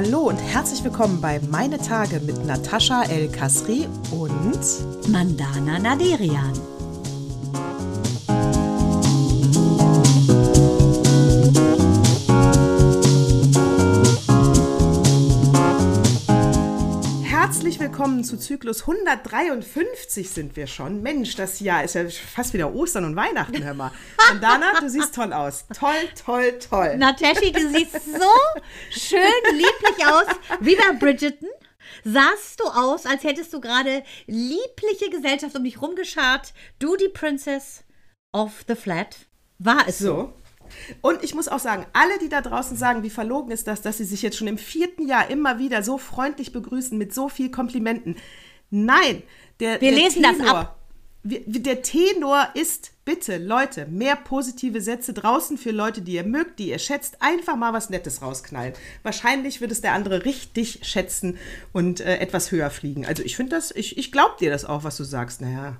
Hallo und herzlich willkommen bei Meine Tage mit Natascha El Kasri und Mandana Naderian. Willkommen zu Zyklus 153 sind wir schon. Mensch, das Jahr ist ja fast wieder Ostern und Weihnachten, hör mal. Und Dana, du siehst toll aus. Toll, toll, toll. Nataschi, du siehst so schön lieblich aus, wie bei Bridgerton. Sahst du aus, als hättest du gerade liebliche Gesellschaft um dich rumgeschart. Du, die Princess of the Flat. War es so? So. Und ich muss auch sagen, alle, die da draußen sagen, wie verlogen ist das, dass sie sich jetzt schon im vierten Jahr immer wieder so freundlich begrüßen mit so viel Komplimenten. Nein, der, Wir der lesen das Tenor, ab. wir- Der Tenor ist, bitte, Leute, mehr positive Sätze draußen für Leute, die ihr mögt, die ihr schätzt. Einfach mal was Nettes rausknallen. Wahrscheinlich wird es der andere richtig schätzen und äh, etwas höher fliegen. Also ich finde das, ich, ich glaube dir das auch, was du sagst. Naja.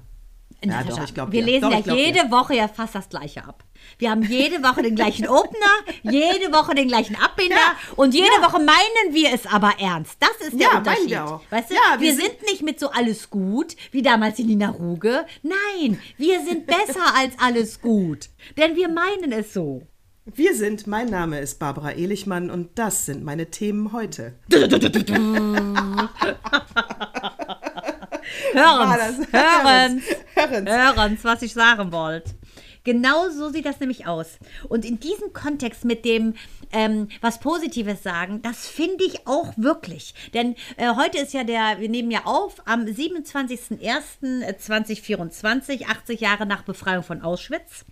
Ja, doch, ich glaube Wir dir. lesen Doch, ja glaub jede Woche ja fast das Gleiche ab. Wir haben jede Woche den gleichen Opener, jede Woche den gleichen Abbinder Ja, und jede ja. Woche meinen wir es aber ernst. Das ist der Ja, meinen Unterschied. wir auch. Weißt du, Ja, wir wir, sind- sind, nicht mit so alles gut, wie damals die Nina Ruge. Nein, wir sind besser als alles gut. Denn wir meinen es so. Wir sind, mein Name ist Barbara Ehlichmann und das sind meine Themen heute. Hörens, Hörens. hörens, was ich sagen wollte. Genau so sieht das nämlich aus. Und in diesem Kontext mit dem ähm, was Positives sagen, das finde ich auch wirklich. Denn äh, heute ist ja der, wir nehmen ja auf, am 27.01.2024, 80 Jahre nach Befreiung von Auschwitz.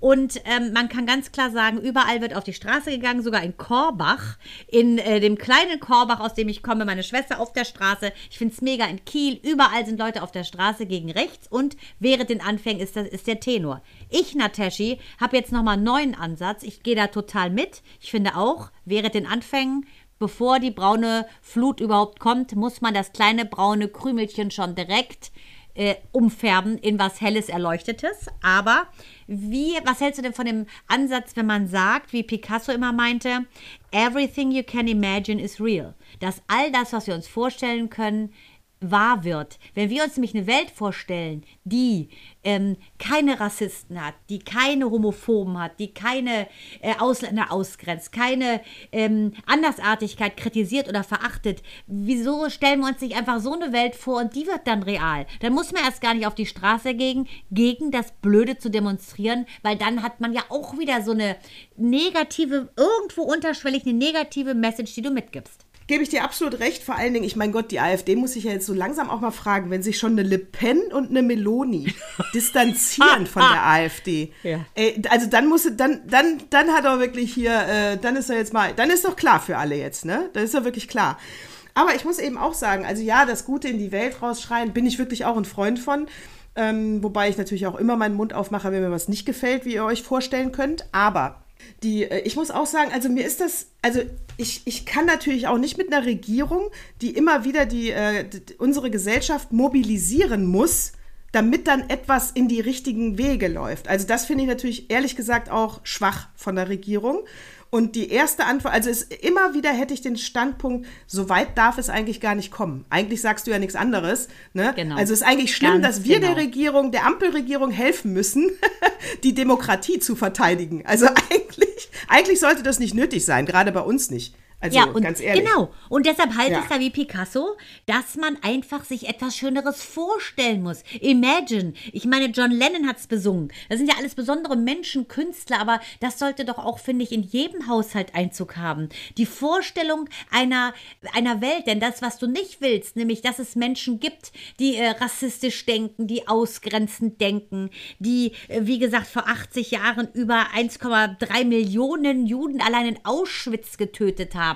Und ähm, man kann ganz klar sagen, überall wird auf die Straße gegangen, sogar in Korbach, in äh, dem kleinen Korbach, aus dem ich komme, meine Schwester auf der Straße. Ich finde es mega in Kiel. Überall sind Leute auf der Straße gegen rechts und während den Anfängen ist, das, ist der Tenor. Ich, Nataschi, habe jetzt nochmal einen neuen Ansatz. Ich gehe da total mit. Ich finde auch, während den Anfängen Bevor die braune Flut überhaupt kommt, muss man das kleine braune Krümelchen schon direkt äh, umfärben in was helles, erleuchtetes. Aber wie, was hältst du denn von dem Ansatz, wenn man sagt, wie Picasso immer meinte, everything you can imagine is real. Dass all das, was wir uns vorstellen können, wahr wird. Wenn wir uns nämlich eine Welt vorstellen, die ähm, keine Rassisten hat, die keine Homophoben hat, die keine äh, Ausländer ausgrenzt, keine ähm, Andersartigkeit kritisiert oder verachtet, wieso stellen wir uns nicht einfach so eine Welt vor und die wird dann real? Dann muss man erst gar nicht auf die Straße gegen, gegen das Blöde zu demonstrieren, weil dann hat man ja auch wieder so eine negative, irgendwo unterschwellig eine negative Message, die du mitgibst. Gebe ich dir absolut recht. Vor allen Dingen, ich mein Gott, die AfD muss sich ja jetzt so langsam auch mal fragen, wenn sich schon eine Le Pen und eine Meloni distanzieren von der AfD. Ja. Ey, also dann muss dann, dann, dann hat er wirklich hier, äh, dann ist er jetzt mal, dann ist doch klar für alle jetzt, ne? Das ist doch wirklich klar. Aber ich muss eben auch sagen, also ja, das Gute in die Welt rausschreien, bin ich wirklich auch ein Freund von. Ähm, wobei ich natürlich auch immer meinen Mund aufmache, wenn mir was nicht gefällt, wie ihr euch vorstellen könnt. Aber die, äh, ich muss auch sagen, also mir ist das, also ich, ich kann natürlich auch nicht mit einer Regierung, die immer wieder die, äh, unsere Gesellschaft mobilisieren muss, damit dann etwas in die richtigen Wege läuft. Also das finde ich natürlich ehrlich gesagt auch schwach von der Regierung. Und die erste Antwort, also es, immer wieder hätte ich den Standpunkt, so weit darf es eigentlich gar nicht kommen. Eigentlich sagst du ja nichts anderes. Ne? Genau. Also es ist eigentlich schlimm, Ganz dass wir genau. der Regierung, der Ampelregierung helfen müssen, die Demokratie zu verteidigen. Also eigentlich, eigentlich sollte das nicht nötig sein, gerade bei uns nicht. Also ja, und ganz ehrlich. genau. Und deshalb halte Ja. ich es da wie Picasso, dass man einfach sich etwas Schöneres vorstellen muss. Imagine. Ich meine, John Lennon hat es besungen. Das sind ja alles besondere Menschen, Künstler, aber das sollte doch auch, finde ich, in jedem Haushalt Einzug haben. Die Vorstellung einer, einer Welt, denn das, was du nicht willst, nämlich, dass es Menschen gibt, die äh, rassistisch denken, die ausgrenzend denken, die, äh, wie gesagt, vor 80 Jahren über 1,3 Millionen Juden allein in Auschwitz getötet haben.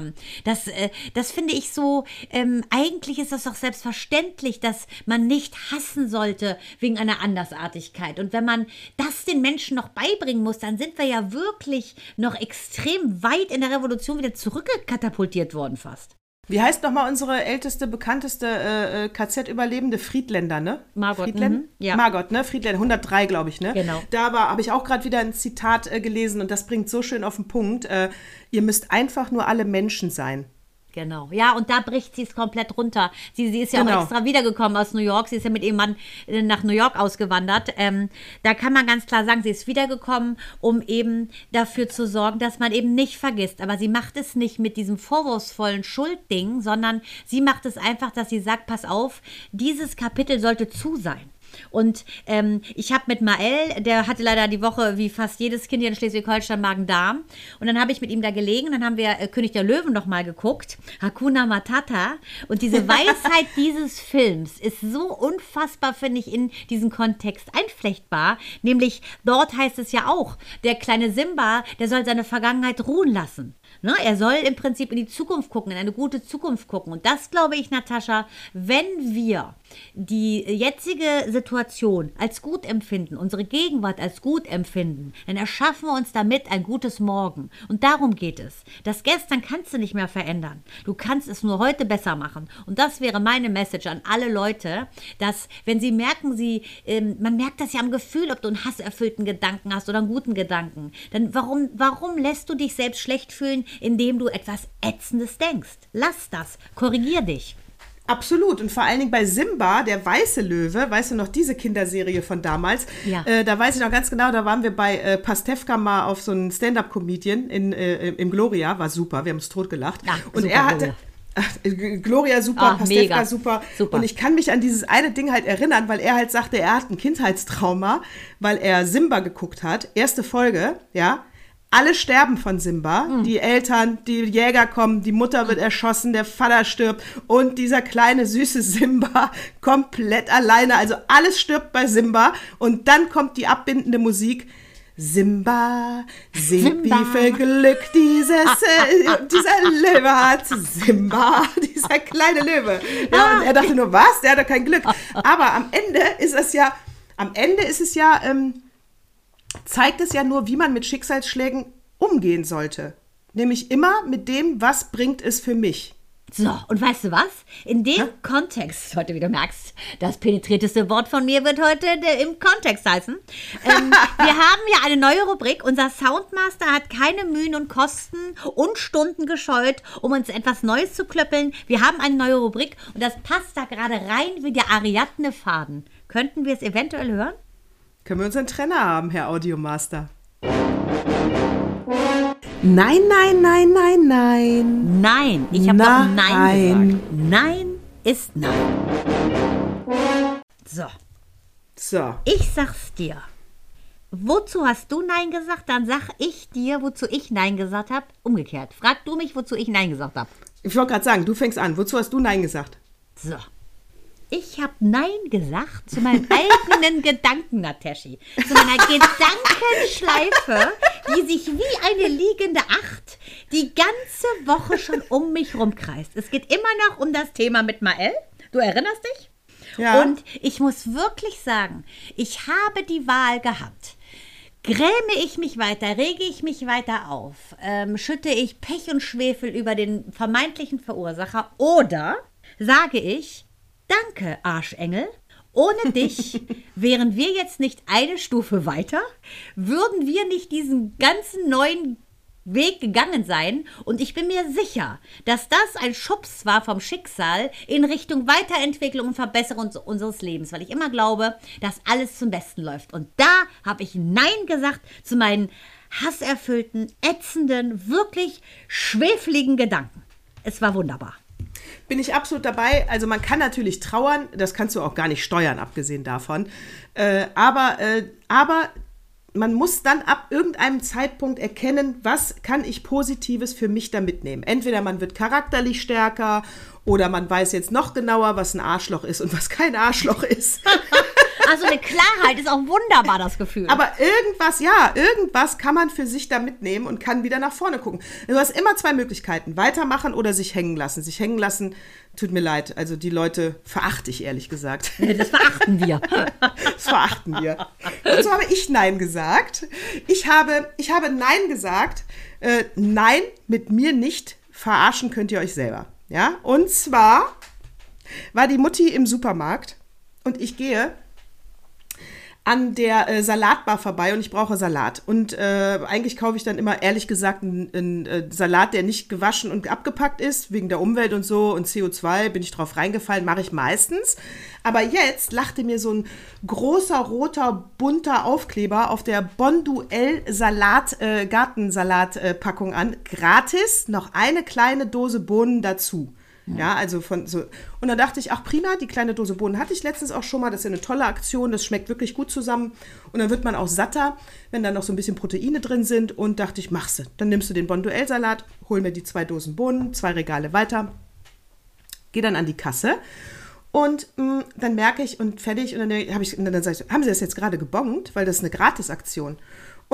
Das, äh, das finde ich so, ähm, eigentlich ist das doch selbstverständlich, dass man nicht hassen sollte wegen einer Andersartigkeit. Und wenn man das den Menschen noch beibringen muss, dann sind wir ja wirklich noch extrem weit in der Revolution wieder zurückkatapultiert worden fast. Wie heißt nochmal unsere älteste, bekannteste äh, äh, KZ-Überlebende? Friedländer, ne? Margot, Friedländer? mhm, ja. Margot, ne? Friedländer, 103, glaube ich, ne? Genau. Da habe ich auch gerade wieder ein Zitat äh, gelesen und das bringt so schön auf den Punkt. Äh, ihr müsst einfach nur alle Menschen sein. Genau. Ja, und da bricht sie es komplett runter. Sie, sie ist ja Genau. auch extra wiedergekommen aus New York. Sie ist ja mit ihrem Mann äh, nach New York ausgewandert. Ähm, da kann man ganz klar sagen, sie ist wiedergekommen, um eben dafür zu sorgen, dass man eben nicht vergisst. Aber sie macht es nicht mit diesem vorwurfsvollen Schuldding, sondern sie macht es einfach, dass sie sagt, pass auf, dieses Kapitel sollte zu sein. Und ähm, ich habe mit Mael, der hatte leider die Woche, wie fast jedes Kind hier in Schleswig-Holstein, Magen-Darm. Und dann habe ich mit ihm da gelegen. Dann haben wir äh, König der Löwen noch mal geguckt. Hakuna Matata. Und diese Weisheit dieses Films ist so unfassbar, finde ich, in diesen Kontext einflechtbar. Nämlich, dort heißt es ja auch, der kleine Simba, der soll seine Vergangenheit ruhen lassen. Ne? Er soll im Prinzip in die Zukunft gucken, in eine gute Zukunft gucken. Und das glaube ich, Natascha, wenn wir die jetzige Situation als gut empfinden, unsere Gegenwart als gut empfinden, dann erschaffen wir uns damit ein gutes Morgen. Und darum geht es. Das Gestern kannst du nicht mehr verändern. Du kannst es nur heute besser machen. Und das wäre meine Message an alle Leute, dass wenn sie merken, sie, ähm, man merkt das ja am Gefühl, ob du einen hasserfüllten Gedanken hast oder einen guten Gedanken, dann warum, warum lässt du dich selbst schlecht fühlen, indem du etwas Ätzendes denkst? Lass das. Korrigier dich. Absolut. Und vor allen Dingen bei Simba, der weiße Löwe, weißt du noch, diese Kinderserie von damals? Ja. Äh, da weiß ich noch ganz genau, da waren wir bei äh, Pastewka mal auf so einem Stand-Up-Comedian in, äh, im Gloria, war super, wir haben uns totgelacht. Ja, und super, er hatte. Gloria. Ach, äh, Gloria super, Ah, Pastewka mega. super. Super. Und ich kann mich an dieses eine Ding halt erinnern, weil er halt sagte, er hat ein Kindheitstrauma, weil er Simba geguckt hat. Erste Folge, ja. Alle sterben von Simba. Hm. Die Eltern, die Jäger kommen, die Mutter wird erschossen, der Vater stirbt und dieser kleine süße Simba komplett alleine. Also alles stirbt bei Simba und dann kommt die abbindende Musik. Simba, seht Simba. wie viel Glück dieses, äh, dieser Löwe hat. Simba, dieser kleine Löwe. Ja, und er dachte nur, was? Der hat doch kein Glück. Aber am Ende ist es ja, am Ende ist es ja, ähm, zeigt es ja nur, wie man mit Schicksalsschlägen umgehen sollte. Nämlich immer mit dem, was bringt es für mich. So, und weißt du was? In dem Kontext, heute wie du merkst, das penetrierteste Wort von mir wird heute der, im Kontext heißen. Ähm, wir haben ja eine neue Rubrik. Unser Soundmaster hat keine Mühen und Kosten und Stunden gescheut, um uns etwas Neues zu klöppeln. Wir haben eine neue Rubrik und das passt da gerade rein wie der Ariadne-Faden. Könnten wir es eventuell hören? Können wir unseren Trenner haben, Herr Audiomaster? Nein, nein, nein, nein, nein. Nein, ich habe doch Nein Nein. gesagt. Nein ist Nein. So. So. Ich sag's dir. Wozu hast du Nein gesagt? Dann sag ich dir, wozu ich Nein gesagt habe. Umgekehrt. Frag du mich, wozu ich Nein gesagt habe. Ich wollte gerade sagen, du fängst an. Wozu hast du Nein gesagt? So. Ich habe Nein gesagt zu meinem eigenen Gedanken, Nataschi. Zu meiner Gedankenschleife, die sich wie eine liegende Acht die ganze Woche schon um mich rumkreist. Es geht immer noch um das Thema mit Mael. Du erinnerst dich? Ja. Und ich muss wirklich sagen, ich habe die Wahl gehabt. Gräme ich mich weiter, rege ich mich weiter auf, ähm, schütte ich Pech und Schwefel über den vermeintlichen Verursacher oder sage ich, danke, Arschengel, ohne dich wären wir jetzt nicht eine Stufe weiter, würden wir nicht diesen ganzen neuen Weg gegangen sein und ich bin mir sicher, dass das ein Schubs war vom Schicksal in Richtung Weiterentwicklung und Verbesserung uns- unseres Lebens, weil ich immer glaube, dass alles zum Besten läuft. Und da habe ich Nein gesagt zu meinen hasserfüllten, ätzenden, wirklich schwefligen Gedanken. Es war wunderbar. Bin ich absolut dabei. Also man kann natürlich trauern, das kannst du auch gar nicht steuern, abgesehen davon. Äh, aber, äh, aber man muss dann ab irgendeinem Zeitpunkt erkennen, was kann ich Positives für mich da mitnehmen. Entweder man wird charakterlich stärker oder man weiß jetzt noch genauer, was ein Arschloch ist und was kein Arschloch ist. Also eine Klarheit ist auch wunderbar, das Gefühl. Aber irgendwas, ja, irgendwas kann man für sich da mitnehmen und kann wieder nach vorne gucken. Du hast immer zwei Möglichkeiten, weitermachen oder sich hängen lassen. Sich hängen lassen, tut mir leid, also die Leute verachte ich ehrlich gesagt. das verachten wir. Das verachten wir. Und so habe ich Nein gesagt. Ich habe, ich habe Nein gesagt. Äh, nein, mit mir nicht. Verarschen könnt ihr euch selber. Ja? Und zwar war die Mutti im Supermarkt und ich gehe an der äh, Salatbar vorbei und ich brauche Salat. Und äh, eigentlich kaufe ich dann immer, ehrlich gesagt, einen, einen äh, Salat, der nicht gewaschen und abgepackt ist, wegen der Umwelt und so und CO2, bin ich drauf reingefallen, mache ich meistens. Aber jetzt lachte mir so ein großer, roter, bunter Aufkleber auf der Bonduell Salat, äh, Gartensalat-Packung an. Gratis, noch eine kleine Dose Bohnen dazu. Ja, also von so. Und dann dachte ich, ach prima, die kleine Dose Bohnen hatte ich letztens auch schon mal. Das ist ja eine tolle Aktion, das schmeckt wirklich gut zusammen. Und dann wird man auch satter, wenn da noch so ein bisschen Proteine drin sind. Und dachte ich, machst du. Dann nimmst du den Bonduell-Salat, hol mir die zwei Dosen Bohnen, zwei Regale weiter, geh dann an die Kasse. Und mh, dann merke ich und fertig. Und dann, hab ich, und dann sage ich, haben Sie das jetzt gerade gebongt? Weil das ist eine Gratisaktion.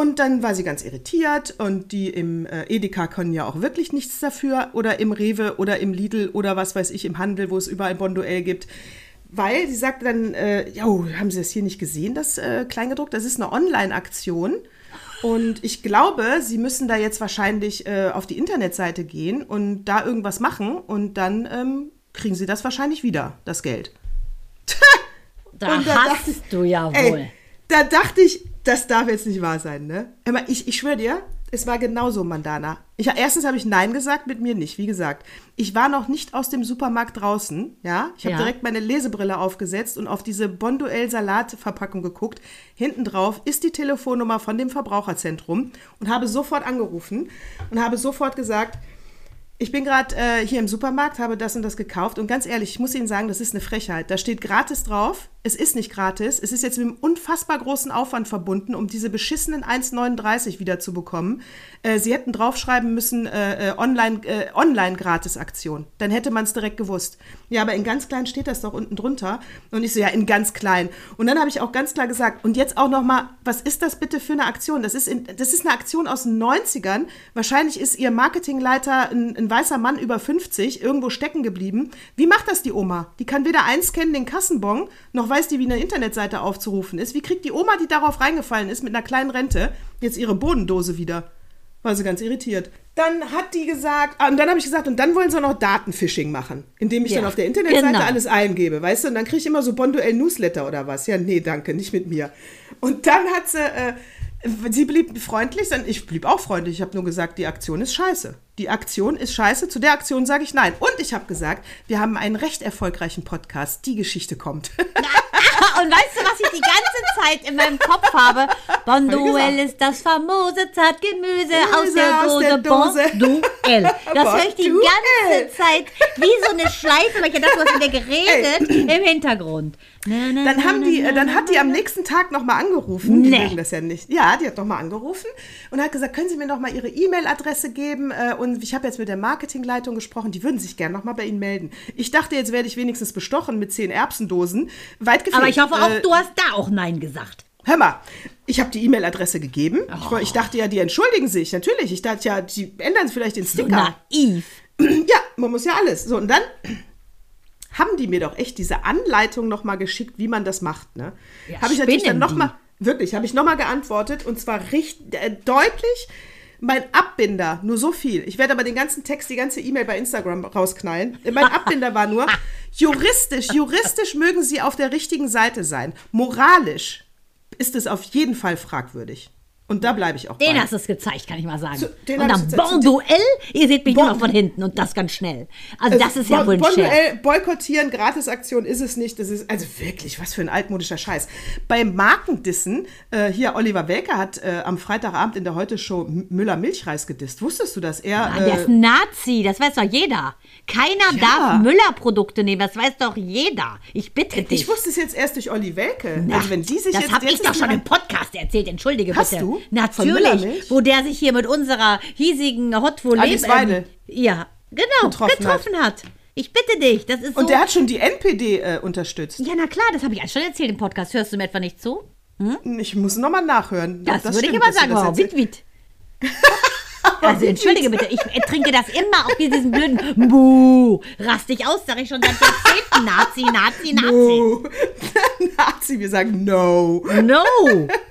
Und dann war sie ganz irritiert und die im äh, Edeka können ja auch wirklich nichts dafür oder im Rewe oder im Lidl oder was weiß ich im Handel, wo es überall Bonduell gibt. Weil sie sagte dann, äh, ja, haben Sie das hier nicht gesehen, das äh, Kleingedruckt? Das ist eine Online-Aktion. Und ich glaube, Sie müssen da jetzt wahrscheinlich äh, auf die Internetseite gehen und da irgendwas machen und dann ähm, kriegen Sie das wahrscheinlich wieder, das Geld. Da Und da hast dachte du ja wohl. Ey, da dachte ich, das darf jetzt nicht wahr sein, ne? Aber ich, ich schwöre dir, es war genauso, Mandana. Ich, erstens habe ich Nein gesagt, mit mir nicht. Wie gesagt, ich war noch nicht aus dem Supermarkt draußen, ja. Ich habe Ja. direkt meine Lesebrille aufgesetzt und auf diese Bonduell-Salat-Verpackung geguckt. Hinten drauf ist die Telefonnummer von dem Verbraucherzentrum und habe sofort angerufen und habe sofort gesagt, ich bin gerade äh, hier im Supermarkt, habe das und das gekauft und ganz ehrlich, ich muss Ihnen sagen, das ist eine Frechheit. Da steht gratis drauf. Es ist nicht gratis. Es ist jetzt mit einem unfassbar großen Aufwand verbunden, um diese beschissenen 1,39 wieder zu bekommen. Äh, Sie hätten draufschreiben müssen, äh, äh, online, äh, online Gratis-Aktion. Dann hätte man es direkt gewusst. Ja, aber in ganz klein steht das doch unten drunter. Und ich so, ja, in ganz klein. Und dann habe ich auch ganz klar gesagt, und jetzt auch noch mal, was ist das bitte für eine Aktion? Das ist, in, das ist eine Aktion aus den 90ern. Wahrscheinlich ist ihr Marketingleiter ein, ein weißer Mann über 50, irgendwo stecken geblieben. Wie macht das die Oma? Die kann weder einscannen, den Kassenbon, noch weiß die, wie eine Internetseite aufzurufen ist. Wie kriegt die Oma, die darauf reingefallen ist, mit einer kleinen Rente, jetzt ihre Bodendose wieder? War sie ganz irritiert. Dann hat die gesagt, ah, und dann habe ich gesagt, und dann wollen sie auch noch Datenphishing machen, indem ich Ja, dann auf der Internetseite genau. alles eingebe, weißt du? Und dann kriege ich immer so Bonduell Newsletter oder was. Ja, nee, danke, nicht mit mir. Und dann hat sie, äh, sie blieb freundlich, und ich blieb auch freundlich. Ich habe nur gesagt, die Aktion ist scheiße. Die Aktion ist scheiße. Zu der Aktion sage ich nein. Und ich habe gesagt, wir haben einen recht erfolgreichen Podcast. Die Geschichte kommt. Und weißt du, was ich die ganze Zeit in meinem Kopf habe? Bonduell ist das famose Zartgemüse aus der aus Dose. der Dose. Bonduell. Das höre ich die ganze Zeit wie so eine Schleife, weil ich gedacht, du hast mit der geredet im Hintergrund. Na, na, Dann na, haben die, na, dann hat die am nächsten Tag nochmal angerufen. Die Nee. mögen das ja nicht. Ja, die hat nochmal angerufen und hat gesagt, können Sie mir nochmal Ihre E-Mail-Adresse geben? Äh, Und ich habe jetzt mit der Marketingleitung gesprochen, die würden sich gerne nochmal bei Ihnen melden. Ich dachte, jetzt werde ich wenigstens bestochen mit zehn Erbsendosen. Weit gefehlt. Aber ich hoffe auch, Äh, du hast da auch Nein gesagt. Hör mal, ich habe die E-Mail-Adresse gegeben. Ich, woll- ich dachte ja, die entschuldigen sich. Natürlich. Ich dachte ja, die ändern vielleicht den So Sticker. naiv. Ja, man muss ja alles. So, und dann haben die mir doch echt diese Anleitung nochmal geschickt, wie man das macht. Ne? Ja, habe ich natürlich dann nochmal, wirklich, habe ich nochmal geantwortet und zwar richtig, äh, deutlich. Mein Abbinder, nur so viel. Ich werde aber den ganzen Text, die ganze E-Mail bei Instagram rausknallen. Mein Abbinder war nur, juristisch, juristisch mögen sie auf der richtigen Seite sein. Moralisch ist es auf jeden Fall fragwürdig. Und da bleibe ich auch Den bei. hast du es gezeigt, kann ich mal sagen. Zu- und zu- Bonduell, ihr seht mich Bon- nur noch von hinten und das ganz schnell. Also das ist ja Bon- wohl ein. Bonduell boykottieren, Gratisaktion ist es nicht. Das ist also wirklich was für ein altmodischer Scheiß. Beim Markendissen, äh, hier Oliver Welke hat äh, am Freitagabend in der Heute-Show Müller Milchreis gedisst. Wusstest du, dass er. Der äh, ist ein Nazi, das weiß doch jeder. Keiner Ja. darf Müller-Produkte nehmen, das weiß doch jeder. Ich bitte dich. ich wusste es jetzt erst durch Olli Welke. Na, also wenn die sich das jetzt habe ich doch ist schon im Podcast erzählt, entschuldige Hast bitte. du? Natürlich, wo der sich hier mit unserer hiesigen Hot Alice Weidel. ja, genau, Getroffen getroffen, hat. Ich bitte dich, das ist so. Und der hat schon die NPD äh, unterstützt. ja, na klar, das habe ich alles schon erzählt im Podcast. Hörst du mir etwa nicht zu? Ich muss nochmal nachhören. Das, würde stimmt, ich aber du sagen. das Oh, wit, wit. Also entschuldige bitte, ich trinke das immer auf diesen blöden Buh. Rast dich aus, sag ich schon seit Jahrzehnten. Nazi, Nazi, Nazi. No. Nazi, wir sagen no. No,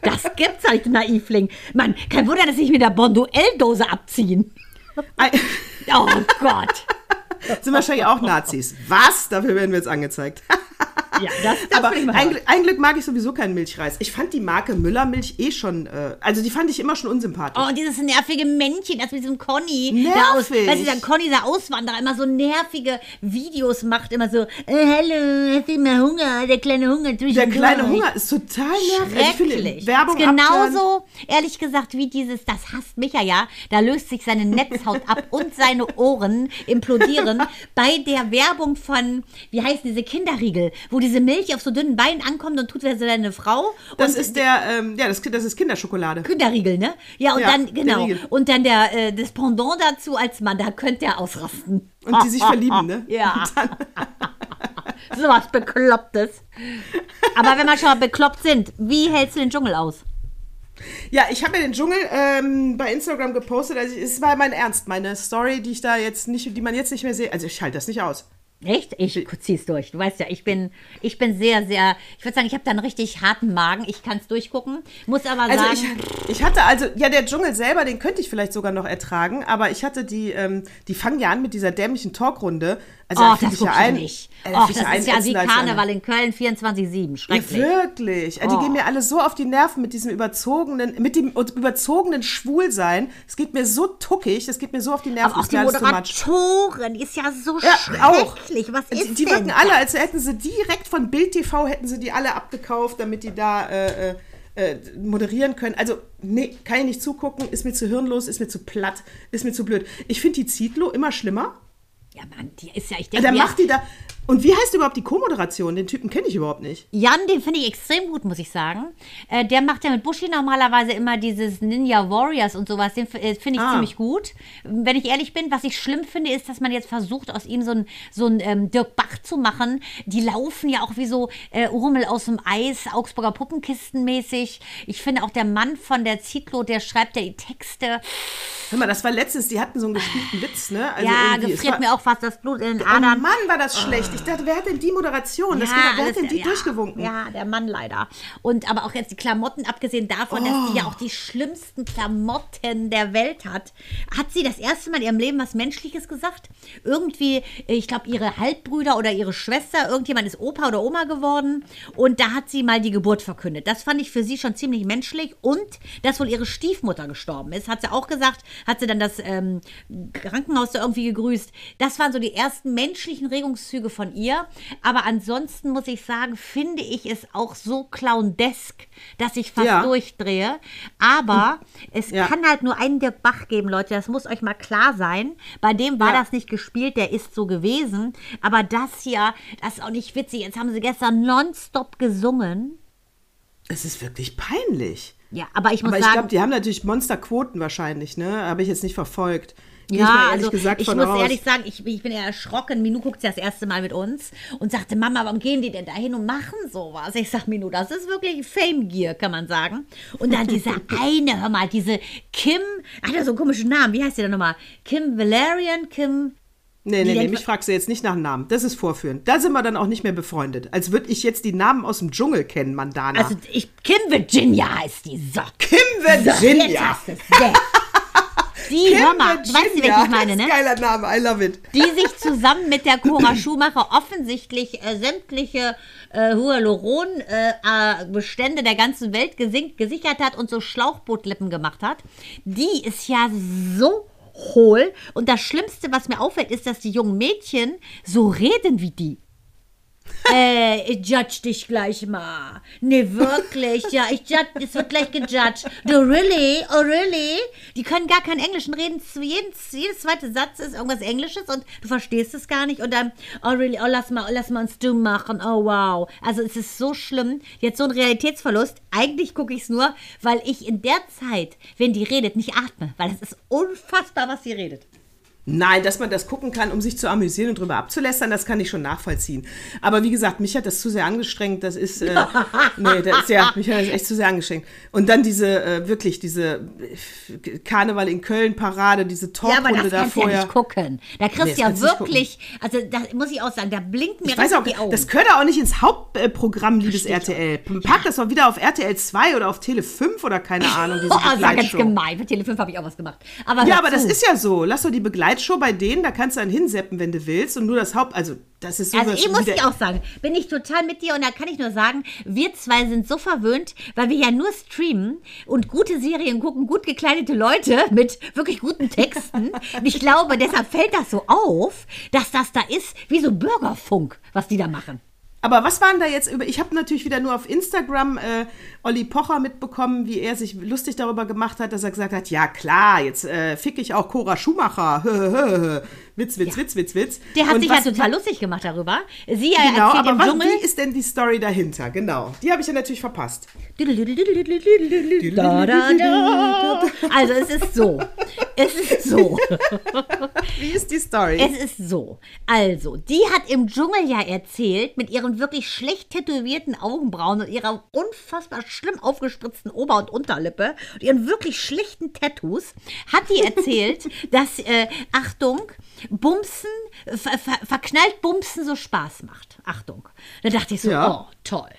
das gibt's du Naivling. Mann, kein Wunder, dass ich mit der Bonduell-Dose abziehen. Oh Gott. Sind wahrscheinlich auch Nazis. Was? Dafür werden wir jetzt angezeigt. Ja, das, das Aber ein, ein Glück mag ich sowieso keinen Milchreis. Ich fand die Marke Müllermilch eh schon, äh, also die fand ich immer schon unsympathisch. Oh, dieses nervige Männchen, das mit diesem Conny. Nervig. Der aus, weißt du, dieser Conny, der Auswanderer, immer so nervige Videos macht, immer so, äh, hallo, hast du immer Hunger, der kleine Hunger Der zwischendurch. kleine Hunger ist total nervig. Also Schrecklich. Werbung ist genauso, ehrlich gesagt, wie dieses, das hasst Micha ja, da löst sich seine Netzhaut ab und seine Ohren implodieren bei der Werbung von, wie heißen diese Kinderriegel, wo diese Milch auf so dünnen Beinen ankommt und tut wer so deine Frau. Das ist der, ähm, ja, das, das ist Kinderschokolade. Kinderriegel, ne? Ja, und Ja, dann, genau. Und dann der, äh, das Pendant dazu als Mann, da könnte er ausrasten. Und die sich verlieben, ne? Ja. Sowas Beklopptes. Aber wenn wir schon mal bekloppt sind, wie hältst du den Dschungel aus? Ja, ich habe ja den Dschungel ähm, bei Instagram gepostet. Also es war mein Ernst, meine Story, die ich da jetzt nicht, die man jetzt nicht mehr sehe. Also ich halte das nicht aus. Echt? Ich zieh's durch. Du weißt ja, ich bin, ich bin sehr, sehr, ich würde sagen, ich habe da einen richtig harten Magen. Ich kann es durchgucken. Muss aber Also sagen, ich, ich hatte also, ja, der Dschungel selber, den könnte ich vielleicht sogar noch ertragen, aber ich hatte die, ähm, die fangen ja an mit dieser dämlichen Talkrunde. Also find das ich ja ein- nicht. äh, Och, das ein ist ja wie Karneval in Köln 24-7. Ja, Schrecklich. wirklich. Die Oh. gehen mir alle so auf die Nerven mit diesem überzogenen, mit dem überzogenen Schwulsein. Es geht mir so tuckig, das geht mir so auf die Nerven. aber auch die much. Moderatorin ist ja so Ja, auch. Schrecklich. Was ist Die, die denn wirken alle, als hätten sie direkt von Bild TV, hätten sie die alle abgekauft, damit die da äh, äh, äh, moderieren können. Also, nee, kann ich nicht zugucken, ist mir zu hirnlos, ist mir zu platt, ist mir zu blöd. Ich finde die Zitlo immer schlimmer. Ja, Mann, die ist ja, ich denke dann mir, macht die da. Und wie heißt überhaupt die Co-Moderation? Den Typen kenne ich überhaupt nicht. Jan, den finde ich extrem gut, muss ich sagen. Äh, der macht ja mit Bushi normalerweise immer dieses Ninja Warriors und sowas. Den äh, finde ich Ah. ziemlich gut. Wenn ich ehrlich bin, was ich schlimm finde, ist, dass man jetzt versucht, aus ihm so ein, so ein ähm, Dirk Bach zu machen. Die laufen ja auch wie so äh, Urmel aus dem Eis, Augsburger Puppenkisten mäßig. Ich finde auch der Mann von der Zitlo, der schreibt ja die Texte. Hör mal, das war letztens, die hatten so einen gespielten Witz, ne? Also ja, gefriert mir auch fast das Blut in den Oh Adern. Mann, war das schlecht. Ich dachte, wer hat denn die Moderation? Das Ja, geht, wer hat denn die ja, durchgewunken? Ja, der Mann leider. Und aber auch jetzt die Klamotten, abgesehen davon, dass die ja Oh. auch die schlimmsten Klamotten der Welt hat. Hat sie das erste Mal in ihrem Leben was Menschliches gesagt? Irgendwie, ich glaube, ihre Halbbrüder oder ihre Schwester, irgendjemand ist Opa oder Oma geworden. Und da hat sie mal die Geburt verkündet. Das fand ich für sie schon ziemlich menschlich. Und dass wohl ihre Stiefmutter gestorben ist, hat sie auch gesagt. Hat sie dann das ähm, Krankenhaus da irgendwie gegrüßt. Das waren so die ersten menschlichen Regungszüge von ihr. Aber ansonsten muss ich sagen, finde ich es auch so clowndesk, dass ich fast Ja. durchdrehe. Aber es Ja. kann halt nur einen Dirk Bach geben, Leute. Das muss euch mal klar sein. Bei dem war Ja. das nicht gespielt, der ist so gewesen. Aber das hier, das ist auch nicht witzig. Jetzt haben sie gestern nonstop gesungen. Es ist wirklich peinlich. Ja, aber ich muss Aber ich sagen, glaube, die haben natürlich Monsterquoten wahrscheinlich, ne? Habe ich jetzt nicht verfolgt. Ja, ich also gesagt ich muss aus. ehrlich sagen, ich, ich bin eher erschrocken. Minu guckt ja das erste Mal mit uns und sagte, Mama, warum gehen die denn da hin und machen sowas? Ich sag, Minu, das ist wirklich Fame-Gear, kann man sagen. Und dann dieser eine, hör mal, diese Kim, hat ja so einen komischen Namen, wie heißt die denn nochmal? Kim Valerian, Kim... Nee, nee, nee, mich fragst du jetzt nicht nach Namen. Das ist vorführen. Da sind wir dann auch nicht mehr befreundet. Als würde ich jetzt die Namen aus dem Dschungel kennen, Mandana. Also ich, Kim Virginia heißt die. So. Kim So, jetzt Virginia. hast Die, hör mal, du weißt du, welche ich meine, ne? Das ist ein geiler Name, I love it. die sich zusammen mit der Cora Schumacher offensichtlich äh, sämtliche äh, Hyaluron-Bestände der ganzen Welt gesink, gesichert hat und so Schlauchbootlippen gemacht hat. Die ist ja so hohl. Und das Schlimmste, was mir auffällt, ist, dass die jungen Mädchen so reden wie die. Äh, ich judge dich gleich mal. Nee, wirklich. Ja, ich judge, es wird gleich gejudged. Du really? Oh, really? Die können gar kein Englisch und reden. zu- Jedes, jedes zweite Satz ist irgendwas Englisches und du verstehst es gar nicht. Und dann, oh, really? Oh, lass mal, lass mal uns dumm machen. Oh, wow. Also, es ist so schlimm. Jetzt so ein Realitätsverlust. Eigentlich gucke ich es nur, weil ich in der Zeit, wenn die redet, nicht atme. Weil es ist unfassbar, was sie redet. Nein, dass man das gucken kann, um sich zu amüsieren und drüber abzulästern, das kann ich schon nachvollziehen. Aber wie gesagt, mich hat das zu sehr angestrengt. Das ist, äh, nee, das ist ja, mich hat das echt zu sehr angestrengt. Und dann diese, äh, wirklich, diese äh, Karneval in Köln Parade, diese Ja, aber Talkrunde das da kannst du ja vorher. nicht gucken. Da kriegst Nee, du das ja wirklich, also da muss ich auch sagen, da blinkt mir ich weiß auch, die Augen. das gehört auch nicht ins Hauptprogramm, liebes RTL. Pack das doch wieder auf RTL 2 oder auf Tele 5 oder keine Ahnung, diese oh, sag ganz Begleitshow. gemein. Für Tele 5 habe ich auch was gemacht. Aber Ja, aber das ist ja so. Lass doch die Slideshow bei denen, da kannst du dann hinseppen, wenn du willst. Und nur das Haupt, also das ist so Also ich muss ich auch sagen, bin ich total mit dir und da kann ich nur sagen, wir zwei sind so verwöhnt, weil wir ja nur streamen und gute Serien gucken, gut gekleidete Leute mit wirklich guten Texten. Und ich glaube, deshalb fällt das so auf, dass das da ist wie so Bürgerfunk, was die da machen. Aber was waren da jetzt über? Ich habe natürlich wieder nur auf Instagram äh, Olli Pocher mitbekommen, wie er sich lustig darüber gemacht hat, dass er gesagt hat, ja klar, jetzt äh, fick ich auch Cora Schumacher. witz, Witz, Witz, Witz, Witz. Der hat Und sich ja total lustig gemacht darüber. Sie Genau, erzählt aber im was, Dschungel. wie ist denn die Story dahinter? Genau, die habe ich ja natürlich verpasst. Da, da, da. Also es ist so. Es ist so. Wie ist die Story? Es ist so. Also, die hat im Dschungel ja erzählt, mit ihren wirklich schlecht tätowierten Augenbrauen und ihrer unfassbar schlimm aufgespritzten Ober- und Unterlippe und ihren wirklich schlechten Tattoos, hat die erzählt, dass, äh, Achtung, Bumsen, ver ver verknallt Bumsen so Spaß macht. Achtung. Da dachte ich so, Ja. oh, toll.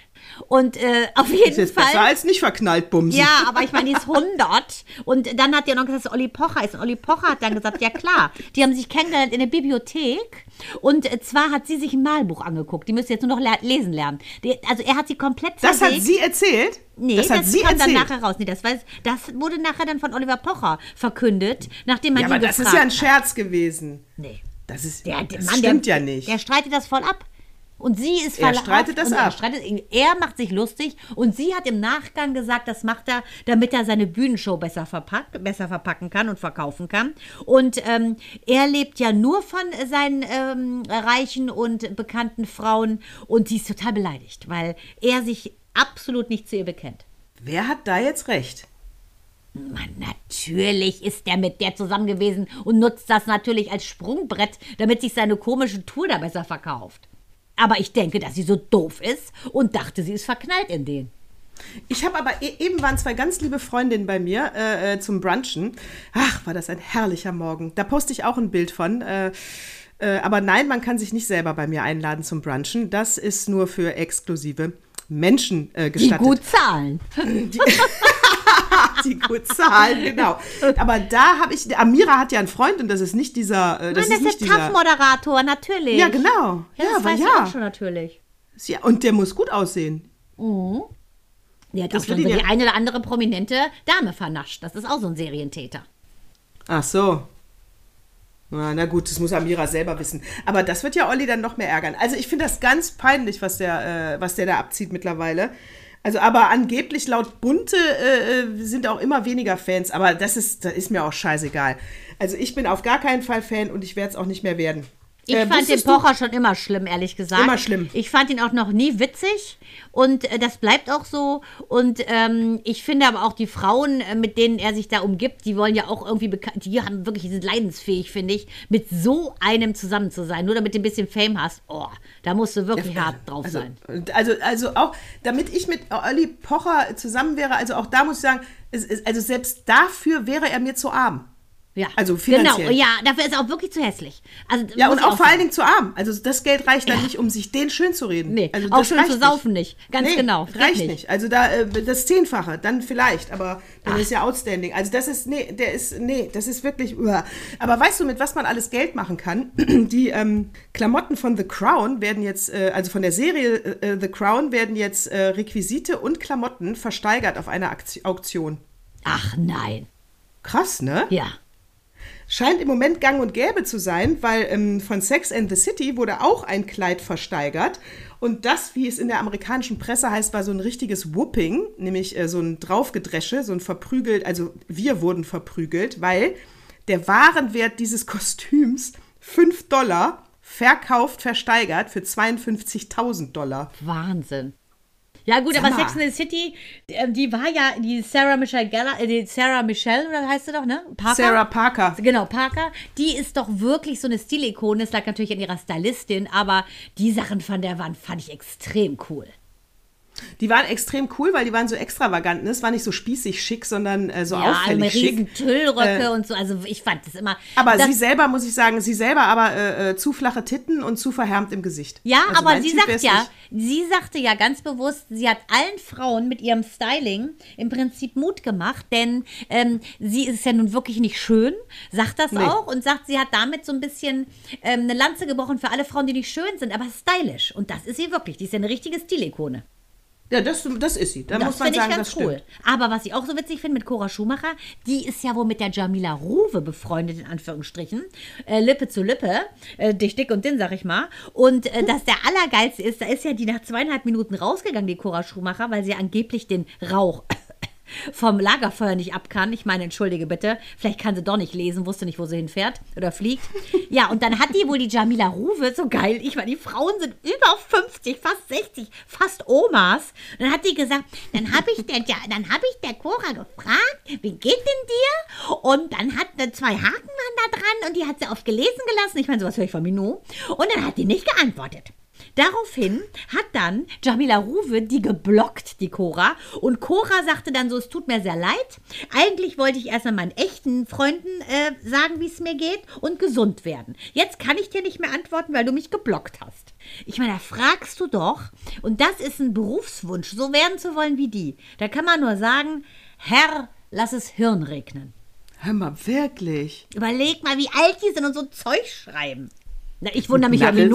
Und äh, auf ist jeden jetzt Fall. besser als nicht verknallt bumsen. Ja, aber ich meine, die ist 100. Und dann hat die noch gesagt, dass Olli Pocher ist. Und Olli Pocher hat dann gesagt, ja klar, die haben sich kennengelernt in der Bibliothek. Und äh, zwar hat sie sich ein Malbuch angeguckt. Die müsste jetzt nur noch lesen lernen. Die, also er hat sie komplett das hat zerlegt. sie erzählt? Nee, das das, hat sie kam dann erzählt. nachher raus. Nee, das, weiß, das wurde nachher dann von Oliver Pocher verkündet, nachdem man ja, ihn aber das gefragt ist ja ein hat. Scherz gewesen. Nee. Das ist der das Mann, stimmt der, ja nicht. Der streitet das voll ab. Und sie ist Er streitet das und Er, ab. streitet, er macht sich lustig und sie hat im Nachgang gesagt, das macht er, damit er seine Bühnenshow besser, verpackt, besser verpacken kann und verkaufen kann. Und ähm, er lebt ja nur von seinen ähm, reichen und bekannten Frauen und sie ist total beleidigt, weil er sich absolut nicht zu ihr bekennt. Wer hat da jetzt recht? Mann, natürlich ist der mit der zusammen gewesen und nutzt das natürlich als Sprungbrett, damit sich seine komische Tour da besser verkauft. Aber ich denke, dass sie so doof ist und dachte, sie ist verknallt in den. Ich habe aber e eben waren zwei ganz liebe Freundinnen bei mir äh, äh, zum Brunchen. Ach, war das ein herrlicher Morgen. Da poste ich auch ein Bild von. Äh, äh, aber nein, man kann sich nicht selber bei mir einladen zum Brunchen. Das ist nur für exklusive Menschen äh, Die gestattet. gut zahlen. die gut zahlen, genau. Aber da habe ich, Amira hat ja einen Freund und das ist nicht dieser, äh, das Mann, ist das ist der. TAF-Moderator, natürlich. Ja, genau. Ja, Ja, das weiß ich ja. auch schon natürlich. ja. Und der muss gut aussehen. Der hat Das auch schon so die eine oder andere prominente Dame vernascht. Das ist auch so ein Serientäter. Ach so. Na, na gut, das muss Amira selber wissen. Aber das wird ja Olli dann noch mehr ärgern. Also ich finde das ganz peinlich, was der, äh, was der da abzieht mittlerweile. Also, aber angeblich laut Bunte äh, äh, sind auch immer weniger Fans. Aber das ist, das ist mir auch scheißegal. Also ich bin auf gar keinen Fall Fan und ich werde es auch nicht mehr werden. Ich Äh, fand den wusstest du- Pocher schon immer schlimm, ehrlich gesagt. Immer schlimm. Ich fand ihn auch noch nie witzig und äh, das bleibt auch so. Und ähm, ich finde aber auch die Frauen, äh, mit denen er sich da umgibt, die wollen ja auch irgendwie bekannt, die haben wirklich, die sind leidensfähig, finde ich, mit so einem zusammen zu sein. Nur damit du ein bisschen Fame hast, oh, da musst du wirklich hart drauf also, sein. Also, also auch, damit ich mit Olli Pocher zusammen wäre, also auch da muss ich sagen, es, es, also selbst dafür wäre er mir zu arm. Ja, also finanziell. Genau, ja, dafür ist er auch wirklich zu hässlich. Also, Ja, und ich auch vor allen Dingen zu arm. Also das Geld reicht dann nicht, um sich den schön zu reden. Nee, also auch schön zu saufen nicht. Ganz nee, genau. Reicht nicht. nicht. Also da äh, das Zehnfache, dann vielleicht, aber dann ist ja outstanding. Also das ist, nee, der ist, nee, das ist wirklich, uah. aber weißt du, mit was man alles Geld machen kann? Die ähm, Klamotten von The Crown werden jetzt, äh, also von der Serie äh, The Crown werden jetzt äh, Requisite und Klamotten versteigert auf einer Aktion- Auktion. Ach nein. Krass, ne? Ja. Scheint im Moment gang und gäbe zu sein, weil ähm, von Sex and the City wurde auch ein Kleid versteigert. Und das, wie es in der amerikanischen Presse heißt, war so ein richtiges Whooping, nämlich äh, so ein Draufgedresche, so ein verprügelt, also wir wurden verprügelt, weil der Warenwert dieses Kostüms 5 Dollar verkauft, versteigert für 52.000 Dollar. Wahnsinn. Ja gut, Sag aber mal. Sex in the City, die, die war ja die Sarah Michelle Gellar, äh, die Sarah Michelle oder heißt sie doch, ne? Parker? Sarah Parker. Genau, Parker. Die ist doch wirklich so eine Stilikone. Es lag natürlich an ihrer Stylistin, aber die Sachen von der Wand fand ich extrem cool. Die waren extrem cool, weil die waren so extravagant. Ne? Es war nicht so spießig schick, sondern äh, so Ja, auffällig schick. Tüllröcke Äh, und so. Also ich fand das immer. Aber das, sie selber, muss ich sagen, sie selber aber äh, äh, zu flache Titten und zu verhärmt im Gesicht. Ja, Also aber sie Typ sagt ja, nicht. sie sagte ja ganz bewusst, sie hat allen Frauen mit ihrem Styling im Prinzip Mut gemacht, denn ähm, sie ist ja nun wirklich nicht schön, sagt das Nee. auch und sagt, sie hat damit so ein bisschen ähm, eine Lanze gebrochen für alle Frauen, die nicht schön sind, aber stylisch. Und das ist sie wirklich. Die ist ja eine richtige Stilikone. Ja, das, das ist sie. Da das muss man finde ich sagen, ganz das cool. stimmt. Aber was ich auch so witzig finde mit Cora Schumacher, die ist ja wohl mit der Jamila Ruwe befreundet, in Anführungsstrichen. Äh, Lippe zu Lippe. Äh, dick, dick und dünn, sag ich mal. Und äh, dass der Allergeilste ist, da ist ja die nach zweieinhalb Minuten rausgegangen, die Cora Schumacher, weil sie angeblich den Rauch vom Lagerfeuer nicht ab kann. Ich meine, entschuldige bitte, vielleicht kann sie doch nicht lesen, wusste nicht, wo sie hinfährt oder fliegt. Ja, und dann hat die wohl die Jamila Ruwe, so geil, ich meine, die Frauen sind über 50, fast 60, fast Omas. Und dann hat die gesagt, dann habe ich der, ja, dann ich der Cora gefragt, wie geht denn dir? Und dann hat äh, zwei Haken waren da dran und die hat sie oft gelesen gelassen. Ich meine, sowas höre ich von Minou. Und dann hat die nicht geantwortet. Daraufhin hat dann Jamila Ruwe die geblockt, die Cora. Und Cora sagte dann so, es tut mir sehr leid. Eigentlich wollte ich erst mal meinen echten Freunden äh, sagen, wie es mir geht und gesund werden. Jetzt kann ich dir nicht mehr antworten, weil du mich geblockt hast. Ich meine, da fragst du doch, und das ist ein Berufswunsch, so werden zu wollen wie die. Da kann man nur sagen, Herr, lass es Hirn regnen. Hör mal, wirklich. Überleg mal, wie alt die sind und so Zeug schreiben. Na, ich wundere mich ja wie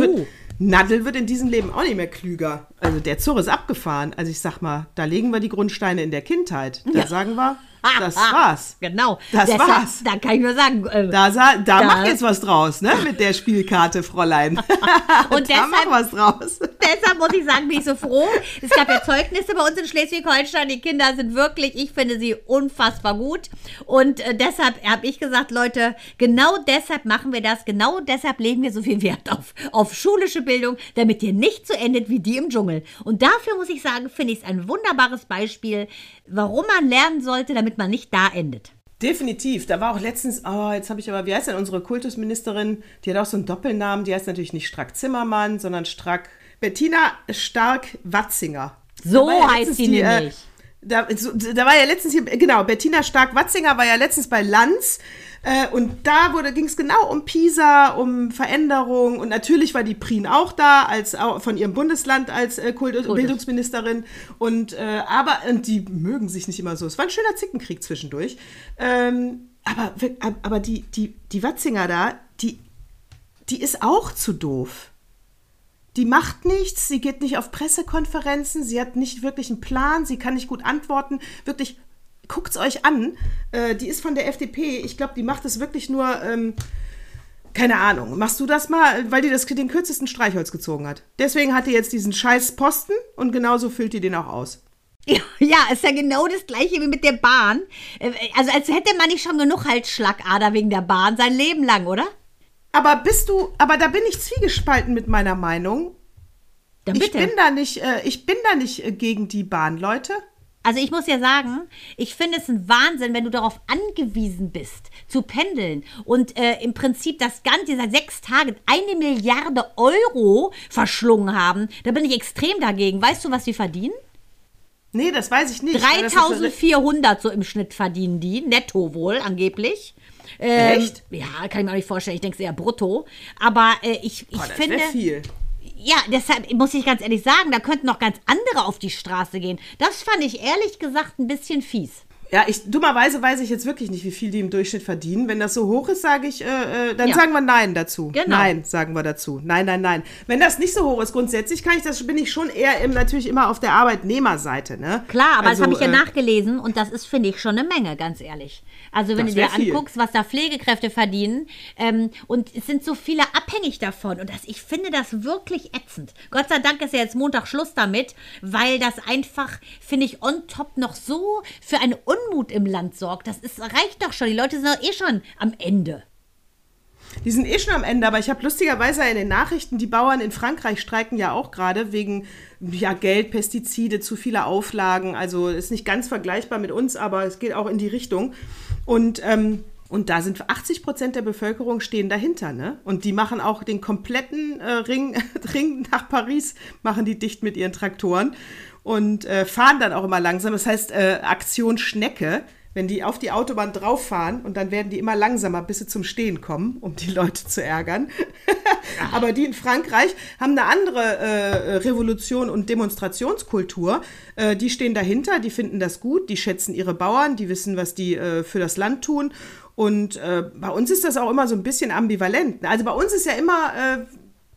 Nadel wird, in diesem Leben auch nicht mehr klüger. Also der Zurr ist abgefahren. Also ich sag mal, da legen wir die Grundsteine in der Kindheit. Da Ja. sagen wir, das war's. Genau. Das Deshalb- war's. Da kann ich nur sagen. Äh, Da, da, Da- mach jetzt was draus, ne? Mit der Spielkarte, Fräulein. Und da deshalb- mach was draus. Deshalb muss ich sagen, bin ich so froh. Es gab ja Zeugnisse bei uns in Schleswig-Holstein. Die Kinder sind wirklich, ich finde sie unfassbar gut. Und äh, deshalb habe ich gesagt, Leute, genau deshalb machen wir das. Genau deshalb legen wir so viel Wert auf, auf schulische Bildung, damit ihr nicht so endet wie die im Dschungel. Und dafür muss ich sagen, finde ich es ein wunderbares Beispiel, warum man lernen sollte, damit man nicht da endet. Definitiv. Da war auch letztens, oh, jetzt habe ich aber, wie heißt denn unsere Kultusministerin? Die hat auch so einen Doppelnamen. Die heißt natürlich nicht Strack Zimmermann, sondern Strack Bettina Stark-Watzinger. So ja heißt sie äh, nämlich. Da, so, da war ja letztens hier, genau, Bettina Stark-Watzinger war ja letztens bei Lanz. Äh, und da ging es genau um Pisa, um Veränderung. Und natürlich war die Prien auch da, als auch von ihrem Bundesland als äh, Kultus Kultus. Bildungsministerin. Und äh, aber, und die mögen sich nicht immer so. Es war ein schöner Zickenkrieg zwischendurch. Ähm, aber, aber die, die, die Watzinger da, die, die ist auch zu doof. Die macht nichts, sie geht nicht auf Pressekonferenzen, sie hat nicht wirklich einen Plan, sie kann nicht gut antworten. Wirklich, guckt's euch an. Äh, die ist von der FDP. Ich glaube, die macht es wirklich nur. Ähm, keine Ahnung. Machst du das mal, weil die das, den kürzesten Streichholz gezogen hat? Deswegen hat die jetzt diesen scheiß Posten und genauso füllt die den auch aus. Ja, ist ja genau das gleiche wie mit der Bahn. Äh, Also als hätte man nicht schon genug Halsschlagader wegen der Bahn sein Leben lang, oder? Aber bist du, aber da bin ich zwiegespalten mit meiner Meinung. Dann Ich bin da nicht, äh, ich bin da nicht äh, gegen die Bahnleute. Also ich muss ja sagen, ich finde es ein Wahnsinn, wenn du darauf angewiesen bist, zu pendeln und äh, im Prinzip das Ganze seit sechs Tagen eine Milliarde Euro verschlungen haben. Da bin ich extrem dagegen. Weißt du, was sie verdienen? Nee, das weiß ich nicht. weil das ist- 3400 so im Schnitt verdienen die, netto wohl angeblich. Ähm, Echt? Ja, kann ich mir auch nicht vorstellen. Ich denke es eher brutto. Aber äh, ich, ich Boah, das finde. viel. Ja, deshalb muss ich ganz ehrlich sagen, da könnten noch ganz andere auf die Straße gehen. Das fand ich ehrlich gesagt ein bisschen fies. Ja, ich, dummerweise weiß ich jetzt wirklich nicht, wie viel die im Durchschnitt verdienen. Wenn das so hoch ist, sage ich, äh, äh, dann Ja. sagen wir Nein dazu. Genau. Nein, sagen wir dazu. Nein, nein, nein. Wenn das nicht so hoch ist, grundsätzlich kann ich das, bin ich schon eher im, natürlich immer auf der Arbeitnehmerseite, ne? Klar, aber Also, das habe ich ja äh, nachgelesen und das ist, finde ich, schon eine Menge, ganz ehrlich. Also wenn Das du dir wär viel. anguckst, was da Pflegekräfte verdienen ähm, und es sind so viele abhängig davon und das, ich finde das wirklich ätzend. Gott sei Dank ist ja jetzt Montag Schluss damit, weil das einfach, finde ich, on top noch so für einen Unmut im Land sorgt. Das ist, reicht doch schon. Die Leute sind doch eh schon am Ende. Die sind eh schon am Ende, aber ich habe lustigerweise in den Nachrichten, die Bauern in Frankreich streiken ja auch gerade wegen ja, Geld, Pestizide, zu viele Auflagen. Also ist nicht ganz vergleichbar mit uns, aber es geht auch in die Richtung. Und, ähm, und da sind 80 Prozent der Bevölkerung stehen dahinter, ne? Und die machen auch den kompletten äh, Ring, Ring nach Paris, machen die dicht mit ihren Traktoren. und äh, fahren dann auch immer langsam. Das heißt äh, Aktion Schnecke, wenn die auf die Autobahn drauf fahren und dann werden die immer langsamer, bis sie zum Stehen kommen, um die Leute zu ärgern. Aber die in Frankreich haben eine andere äh, Revolution und Demonstrationskultur. Äh, die stehen dahinter, die finden das gut, die schätzen ihre Bauern, die wissen, was die äh, für das Land tun. Und äh, bei uns ist das auch immer so ein bisschen ambivalent. Also bei uns ist ja immer äh,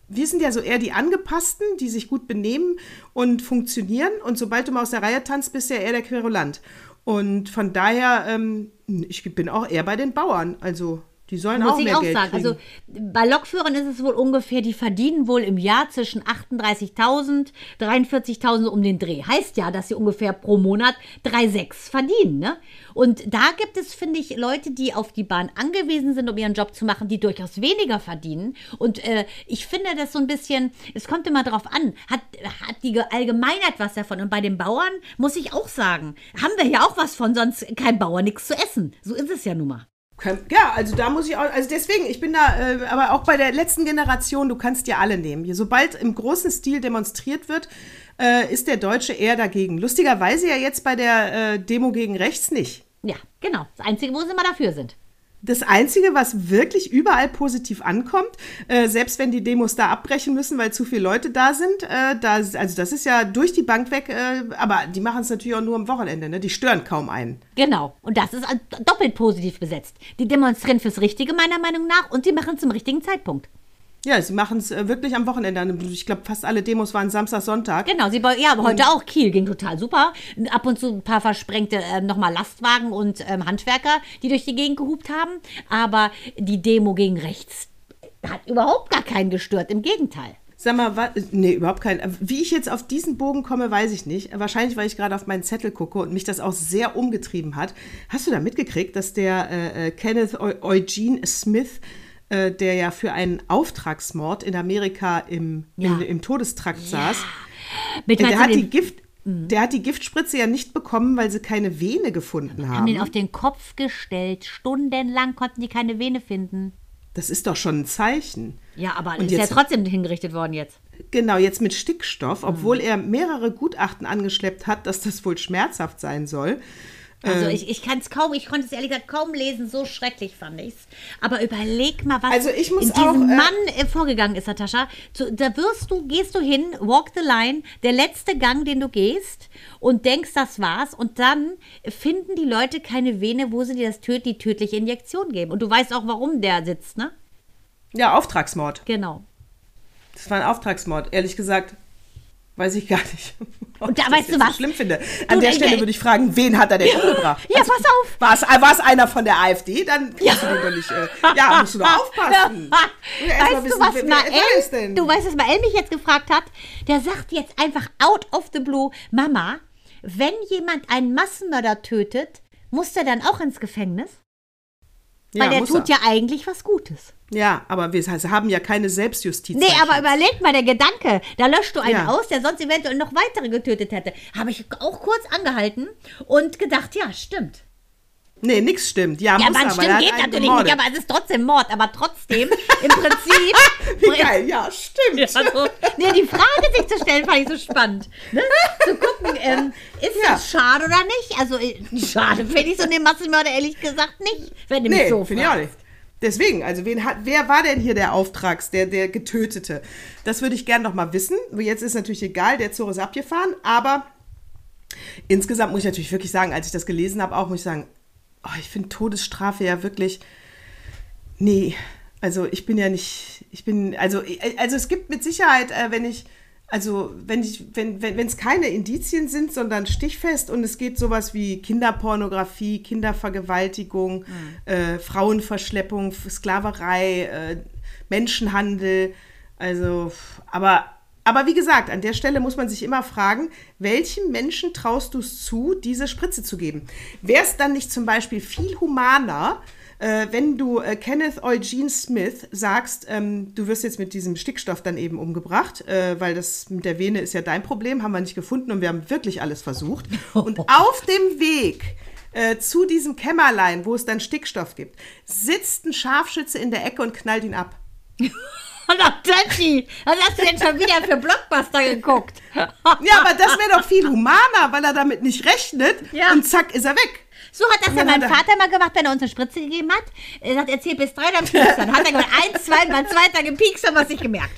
wir sind ja so eher die Angepassten, die sich gut benehmen und funktionieren. Und sobald du mal aus der Reihe tanzt, bist du ja eher der Querulant. Und von daher, ähm, ich bin auch eher bei den Bauern. Also die sollen Muss auch ich mehr auch Geld sagen. kriegen. Also bei Lokführern ist es wohl ungefähr, die verdienen wohl im Jahr zwischen 38.000, 43.000 um den Dreh. Heißt ja, dass sie ungefähr pro Monat 3,6 verdienen. Ne? Und da gibt es, finde ich, Leute, die auf die Bahn angewiesen sind, um ihren Job zu machen, die durchaus weniger verdienen. Und äh, ich finde das so ein bisschen, es kommt immer drauf an, hat, hat die Allgemeinheit was davon. Und bei den Bauern muss ich auch sagen, haben wir ja auch was von, sonst kein Bauer nichts zu essen. So ist es ja nun mal. Ja, also da muss ich auch, also deswegen, ich bin da, äh, aber auch bei der letzten Generation, du kannst dir alle nehmen. Sobald im großen Stil demonstriert wird, äh, ist der Deutsche eher dagegen. Lustigerweise ja jetzt bei der äh, Demo gegen rechts nicht. Ja, genau. Das Einzige, wo sie immer dafür sind. Das Einzige, was wirklich überall positiv ankommt, äh, selbst wenn die Demos da abbrechen müssen, weil zu viele Leute da sind, äh, da, also das ist ja durch die Bank weg, äh, aber die machen es natürlich auch nur am Wochenende, ne? die stören kaum einen. Genau. Und das ist doppelt positiv besetzt. Die demonstrieren fürs Richtige, meiner Meinung nach, und sie machen es zum richtigen Zeitpunkt. Ja, sie machen es äh, wirklich am Wochenende. Ich glaube, fast alle Demos waren Samstag, Sonntag. Genau, sie, ja, aber heute auch Kiel ging total super. Ab und zu ein paar versprengte ähm, nochmal Lastwagen und ähm, Handwerker, die durch die Gegend gehupt haben. Aber die Demo gegen rechts hat überhaupt gar keinen gestört. Im Gegenteil. Sag mal, wa- nee, überhaupt kein. Wie ich jetzt auf diesen Bogen komme, weiß ich nicht. Wahrscheinlich, weil ich gerade auf meinen Zettel gucke und mich das auch sehr umgetrieben hat. Hast du da mitgekriegt, dass der äh, äh, Kenneth Eu- Eugene Smith, äh, der ja für einen Auftragsmord in Amerika im, Ja. im, im Todestrakt saß, Mit der hat, die Gift, der hat die Giftspritze ja nicht bekommen, weil sie keine Vene gefunden haben haben. auf den Kopf gestellt. Stundenlang konnten die keine Vene finden. Das ist doch schon ein Zeichen. Ja, aber Und ist ja jetzt- trotzdem hingerichtet worden jetzt. Genau, jetzt mit Stickstoff, obwohl er mehrere Gutachten angeschleppt hat, dass das wohl schmerzhaft sein soll. Also Ähm. ich, ich kann es kaum, ich konnte es ehrlich gesagt kaum lesen, so schrecklich fand ich es. Aber überleg mal, was Also ich muss in diesem auch, äh, Mann äh, vorgegangen ist, Natascha. Zu, da wirst du, gehst du hin, walk the line, der letzte Gang, den du gehst und denkst, das war's. Und dann finden die Leute keine Vene, wo sie dir das töt, die tödliche Injektion geben. Und du weißt auch, warum der sitzt, ne? Ja, Auftragsmord. Genau. Das war ein Auftragsmord. Ehrlich gesagt, weiß ich gar nicht. Und da ich weißt das du jetzt so was? schlimm finde. An Du, der äh, Stelle äh, würde ich fragen, wen hat er denn umgebracht? Ja, pass auf. War es, es einer von der AfD? Dann kannst du den doch nicht. Äh, ja, musst du doch aufpassen. Ja, weißt du, was wer- wer- Mael, du weißt, was Mael mich jetzt gefragt hat? Der sagt jetzt einfach out of the blue, Mama, wenn jemand einen Massenmörder tötet, muss der dann auch ins Gefängnis? Weil ja, der tut er. ja eigentlich was Gutes. Ja, aber wir haben ja keine Selbstjustiz. Nee, aber überleg mal, der Gedanke, da löscht du einen Ja. aus, der sonst eventuell noch weitere getötet hätte. Habe ich auch kurz angehalten und gedacht, ja, stimmt. Nee, nix stimmt. Ja, Ja, muss man stimmt, geht natürlich gemordet. nicht, aber es ist trotzdem Mord. Aber trotzdem, im Prinzip. Wie geil, ja, stimmt. Also, nee, die Frage sich zu stellen, fand ich so spannend. Ne? Zu gucken, ähm, ist Ja. das schade oder nicht? Also, äh, schade finde ich so den Massenmörder ehrlich gesagt nicht, wenn du mich Nee, so finde ich auch nicht. Deswegen, also wen hat, wer war denn hier der Auftrags, der, der Getötete? Das würde ich gerne noch mal wissen. Jetzt ist natürlich egal, der Zug ist abgefahren, aber insgesamt muss ich natürlich wirklich sagen, als ich das gelesen habe, auch muss ich sagen, oh, ich finde Todesstrafe ja wirklich, nee, also ich bin ja nicht, ich bin, also, also es gibt mit Sicherheit, äh, wenn ich, also wenn ich, wenn, wenn es keine Indizien sind, sondern stichfest und es geht sowas wie Kinderpornografie, Kindervergewaltigung, äh, Frauenverschleppung, Sklaverei, äh, Menschenhandel, also, aber, aber wie gesagt, an der Stelle muss man sich immer fragen, welchem Menschen traust du es zu, diese Spritze zu geben? Wäre es dann nicht zum Beispiel viel humaner, äh, wenn du äh, Kenneth Eugene Smith sagst, ähm, du wirst jetzt mit diesem Stickstoff dann eben umgebracht, äh, weil das mit der Vene ist ja dein Problem, haben wir nicht gefunden und wir haben wirklich alles versucht. Und auf dem Weg äh, zu diesem Kämmerlein, wo es dann Stickstoff gibt, sitzt ein Scharfschütze in der Ecke und knallt ihn ab. Hallo Tati, was hast du denn schon wieder für Blockbuster geguckt? Ja, aber das wäre doch viel humaner, weil er damit nicht rechnet Ja. und zack ist er weg. So hat das ja mein er- Vater mal gemacht, wenn er uns eine Spritze gegeben hat. Er sagt, er zählt bis drei, dann piekst. Dann hat er gesagt, eins, zwei, beim zweiten gepiekst, haben wir es nicht gemerkt.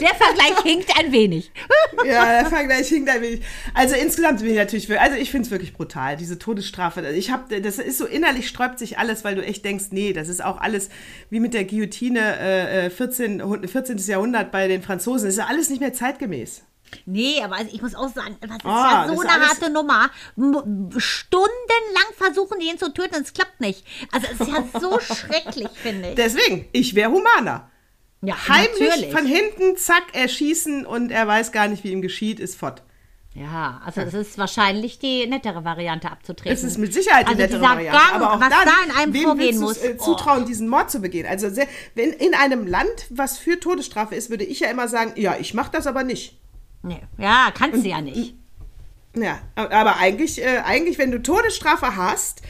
Der Vergleich hinkt ein wenig. Ja, der Vergleich hinkt ein wenig. Also insgesamt bin ich natürlich, für- also ich finde es wirklich brutal, diese Todesstrafe. Ich habe, das ist so innerlich sträubt sich alles, weil du echt denkst, nee, das ist auch alles wie mit der Guillotine äh, 14, 14. Jahrhundert bei den Franzosen. Das ist ja alles nicht mehr zeitgemäß. Nee, aber also ich muss auch sagen, das ist Ah, ja so eine harte Nummer. Stundenlang versuchen die ihn zu töten und es klappt nicht. Also es ist ja so schrecklich, finde ich. Deswegen, ich wäre humaner. Ja, Heimlich natürlich. von hinten, zack, erschießen und er weiß gar nicht, wie ihm geschieht, ist fort. Ja, also es ist wahrscheinlich die nettere Variante abzutreten. Es ist mit Sicherheit die also nettere Variante. Gang, aber auch was dann, da in einem wem vorgehen muss. Äh, zutrauen, diesen Mord zu begehen? Also wenn in einem Land, was für Todesstrafe ist, würde ich ja immer sagen, ja, ich mache das aber nicht. Nee. Ja, kannst du ja nicht. Ja, aber eigentlich, äh, eigentlich, wenn du Todesstrafe hast,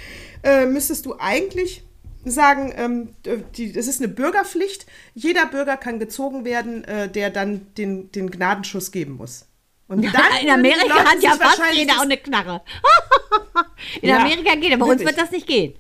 äh, müsstest du eigentlich sagen, ähm, die, das ist eine Bürgerpflicht. Jeder Bürger kann gezogen werden, äh, der dann den, den Gnadenschuss geben muss. Und dann in Amerika Leute hat ja fast jeder auch eine Knarre. in Ja, Amerika geht, aber bei uns wird das nicht gehen.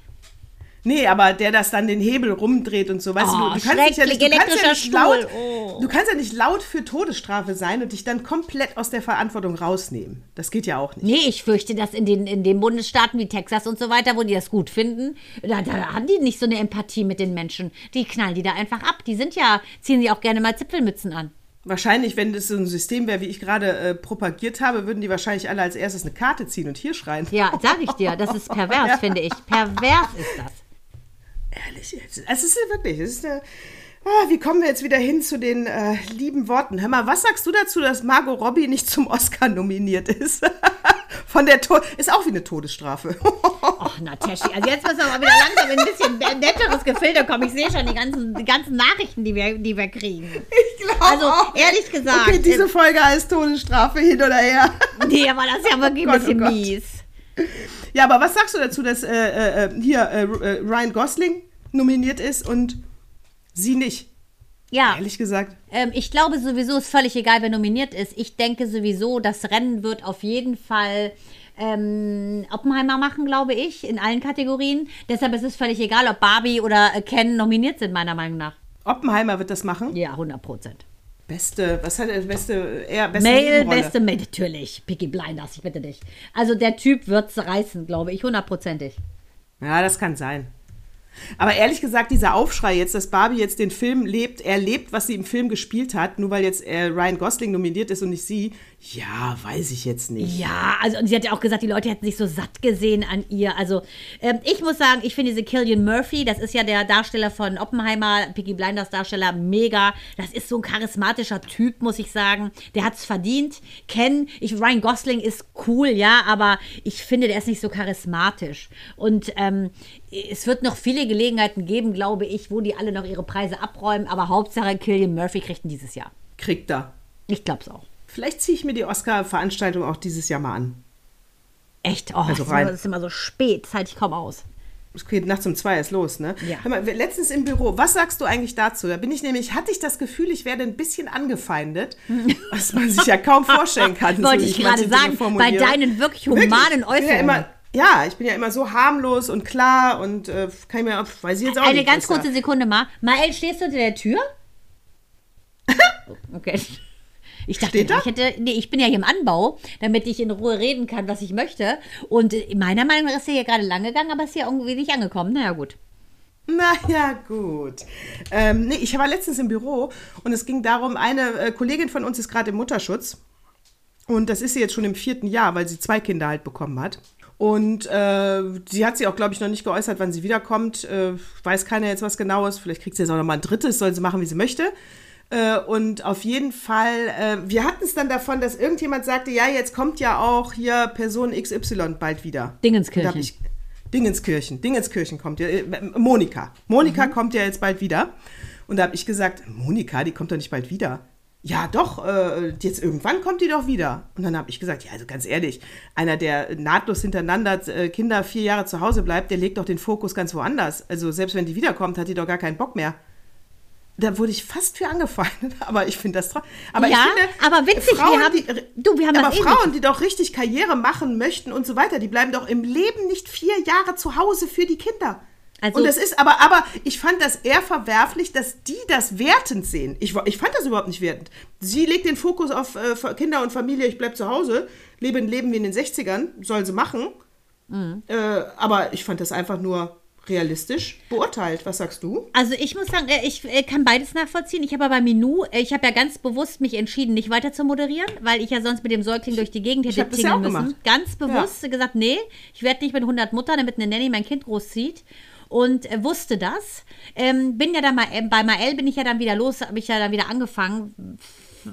Nee, aber der das dann den Hebel rumdreht und so, weißt Oh, du, du kannst ja nicht, du kannst ja nicht laut, oh. du kannst ja nicht laut für Todesstrafe sein und dich dann komplett aus der Verantwortung rausnehmen. Das geht ja auch nicht. Nee, ich fürchte, dass in den, in den Bundesstaaten wie Texas und so weiter, wo die das gut finden, da, da haben die nicht so eine Empathie mit den Menschen. Die knallen die da einfach ab. Die sind ja, ziehen sie auch gerne mal Zipfelmützen an. Wahrscheinlich, wenn das so ein System wäre, wie ich gerade äh, propagiert habe, würden die wahrscheinlich alle als erstes eine Karte ziehen und hier schreien. Ja, sag ich dir, das ist pervers, finde ich. Pervers ist das. Ehrlich jetzt. Es ist ja wirklich, es ist eine, ah, wie kommen wir jetzt wieder hin zu den äh, lieben Worten? Hör mal, was sagst du dazu, dass Margot Robbie nicht zum Oscar nominiert ist? Von der to ist auch wie eine Todesstrafe. Ach, na, Teschi, also jetzt müssen wir mal wieder langsam in ein bisschen ne- netteres Gefilde kommen. Ich sehe schon die ganzen, die ganzen Nachrichten, die wir, die wir kriegen. Ich glaube Also, auch. ehrlich gesagt, Okay, diese äh, Folge heißt Todesstrafe hin oder her. Nee, aber das ist ja wirklich ein Gott, oh bisschen Gott. mies. Ja, aber was sagst du dazu, dass äh, äh, hier äh, äh, Ryan Gosling nominiert ist und sie nicht? Ja, Ehrlich gesagt. ähm, ich glaube sowieso, ist völlig egal, wer nominiert ist. Ich denke sowieso, das Rennen wird auf jeden Fall ähm, Oppenheimer machen, glaube ich, in allen Kategorien. Deshalb ist es völlig egal, ob Barbie oder äh, Ken nominiert sind, meiner Meinung nach. Oppenheimer wird das machen. Ja, 100 Prozent. Beste, was hat er, beste, er, beste Mail, beste Mail, natürlich. Picky Blinders, ich bitte dich. Also der Typ wird's reißen, glaube ich, hundertprozentig. Ja, das kann sein. Aber ehrlich gesagt, dieser Aufschrei jetzt, dass Barbie jetzt den Film lebt, er lebt, was sie im Film gespielt hat, nur weil jetzt äh, Ryan Gosling nominiert ist und nicht sie, ja, weiß ich jetzt nicht. Ja, also und sie hat ja auch gesagt, die Leute hätten sich so satt gesehen an ihr. Also ähm, ich muss sagen, ich finde diese Killian Murphy, das ist ja der Darsteller von Oppenheimer, Piggy Blinders Darsteller, mega. Das ist so ein charismatischer Typ, muss ich sagen. Der hat's verdient. Ken, ich, Ryan Gosling ist cool, ja, aber ich finde, der ist nicht so charismatisch. Und ähm, es wird noch viele Gelegenheiten geben, glaube ich, wo die alle noch ihre Preise abräumen. Aber Hauptsache, Killian Murphy kriegt ihn dieses Jahr. Kriegt er. Ich glaube es auch. Vielleicht ziehe ich mir die Oscar-Veranstaltung auch dieses Jahr mal an. Echt? Oh, Also das, ist rein. immer, das ist immer so spät. Das halte ich kaum aus. Es geht nachts um zwei ist los, ne? Ja. Hör mal, letztens im Büro, was sagst du eigentlich dazu? Da bin ich nämlich, hatte ich das Gefühl, ich werde ein bisschen angefeindet, was man sich ja kaum vorstellen kann. so Wollte wie ich gerade sagen, bei deinen wirklich humanen Ich bin ja, Äußerungen. immer, ja, ich bin ja immer so harmlos und klar und äh, kann ich mir, weiß ich jetzt auch Eine nicht. ganz was da- kurze Sekunde mal. Mael, stehst du unter der Tür? Okay. Ich dachte, ich hätte, nee, ich bin ja hier im Anbau, damit ich in Ruhe reden kann, was ich möchte. Und meiner Meinung nach ist er hier gerade lang gegangen, aber ist hier irgendwie nicht angekommen. Naja, gut. Naja, gut. Ähm, nee, ich war letztens im Büro und es ging darum, eine äh, Kollegin von uns ist gerade im Mutterschutz. Und das ist sie jetzt schon im vierten Jahr, weil sie zwei Kinder halt bekommen hat. Und äh, sie hat sich auch, glaube ich, noch nicht geäußert, wann sie wiederkommt. Äh, weiß keiner jetzt was Genaues. Vielleicht kriegt sie jetzt auch noch mal ein drittes, soll sie machen, wie sie möchte. Äh, und auf jeden Fall, äh, wir hatten es dann davon, dass irgendjemand sagte, ja, jetzt kommt ja auch hier Person XY bald wieder. Dingenskirchen. Ich- Dingenskirchen. Dingenskirchen kommt ja. äh, Monika. Monika kommt ja jetzt bald wieder. Und da habe ich gesagt, Monika, die kommt doch nicht bald wieder. Ja, doch, äh, jetzt irgendwann kommt die doch wieder. Und dann habe ich gesagt, ja, also ganz ehrlich, einer, der nahtlos hintereinander äh, Kinder vier Jahre zu Hause bleibt, der legt doch den Fokus ganz woanders. Also selbst wenn die wiederkommt, hat die doch gar keinen Bock mehr. Da wurde ich fast für angefeindet, aber ich finde das. Aber Ja, ich finde, aber witzig, wir Frauen, haben- die, du, wir haben aber Frauen, die doch richtig Karriere machen möchten und so weiter, die bleiben doch im Leben nicht vier Jahre zu Hause für die Kinder. Also- und das ist aber, aber ich fand das eher verwerflich, dass die das wertend sehen. Ich, ich fand das überhaupt nicht wertend. Sie legt den Fokus auf äh, Kinder und Familie, ich bleib zu Hause, lebe ein Leben wie in den 60ern, soll sie machen. Mhm. Äh, aber ich fand das einfach nur realistisch beurteilt. Was sagst du? Also ich muss sagen, äh, ich äh, kann beides nachvollziehen. Ich habe aber Minou, äh, ich habe ja ganz bewusst mich entschieden, nicht weiter zu moderieren, weil ich ja sonst mit dem Säugling durch die Gegend hätte ja tingeln auch müssen. gemacht. Ganz bewusst gesagt, nee, ich werde nicht mit 100 Muttern, damit eine Nanny mein Kind großzieht. Und äh, wusste das. Ähm, bin ja dann mal, äh, bei Mael bin ich ja dann wieder los, habe ich ja dann wieder angefangen.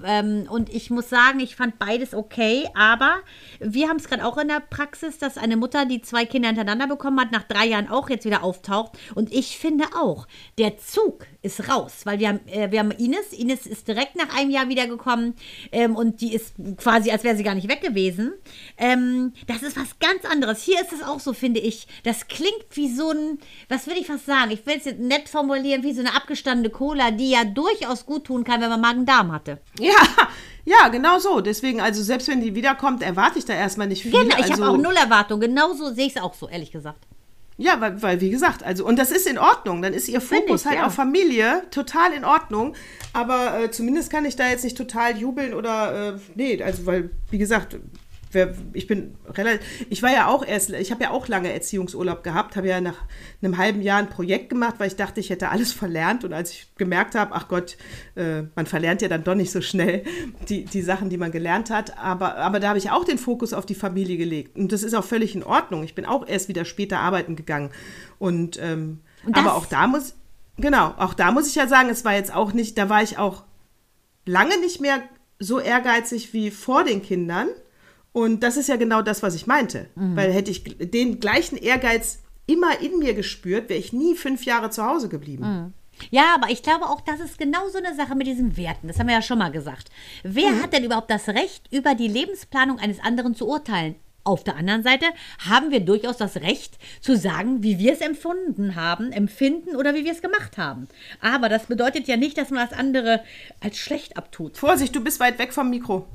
Ähm, und ich muss sagen, ich fand beides okay, aber wir haben es gerade auch in der Praxis, dass eine Mutter, die zwei Kinder hintereinander bekommen hat, nach drei Jahren auch jetzt wieder auftaucht. Und ich finde auch, der Zug ist raus, weil wir haben, äh, wir haben Ines. Ines ist direkt nach einem Jahr wiedergekommen ähm, und die ist quasi, als wäre sie gar nicht weg gewesen. Ähm, das ist was ganz anderes. Hier ist es auch so, finde ich. Das klingt wie so ein, was will ich fast sagen? Ich will es jetzt nett formulieren, wie so eine abgestandene Cola, die ja durchaus gut tun kann, wenn man Magen-Darm hatte. Ja, ja, genau so. Deswegen, also selbst wenn die wiederkommt, erwarte ich da erstmal nicht viel. Genau, ich also, habe auch null Erwartung. Genauso sehe ich es auch so, ehrlich gesagt. Ja, weil, weil, wie gesagt, also, und das ist in Ordnung. Dann ist ihr Fokus ich, halt ja. auf Familie total in Ordnung. Aber äh, zumindest kann ich da jetzt nicht total jubeln oder, äh, nee, also, weil, wie gesagt, wer, ich bin relativ, ich war ja auch erst, ich habe ja auch lange Erziehungsurlaub gehabt, habe ja nach einem halben Jahr ein Projekt gemacht, weil ich dachte, ich hätte alles verlernt. Und als ich gemerkt habe, ach Gott, äh, man verlernt ja dann doch nicht so schnell die, die Sachen, die man gelernt hat. Aber, aber da habe ich auch den Fokus auf die Familie gelegt. Und das ist auch völlig in Ordnung. Ich bin auch erst wieder später arbeiten gegangen. Und, ähm, Und aber auch da muss, genau, auch da muss ich ja sagen, es war jetzt auch nicht, da war ich auch lange nicht mehr so ehrgeizig wie vor den Kindern. Und das ist ja genau das, was ich meinte. Weil hätte ich den gleichen Ehrgeiz immer in mir gespürt, wäre ich nie fünf Jahre zu Hause geblieben. Ja, aber ich glaube auch, das ist genau so eine Sache mit diesen Werten. Das haben wir ja schon mal gesagt. Wer hat denn überhaupt das Recht, über die Lebensplanung eines anderen zu urteilen? Auf der anderen Seite haben wir durchaus das Recht zu sagen, wie wir es empfunden haben, empfinden oder wie wir es gemacht haben. Aber das bedeutet ja nicht, dass man das andere als schlecht abtut. Vorsicht, du bist weit weg vom Mikro.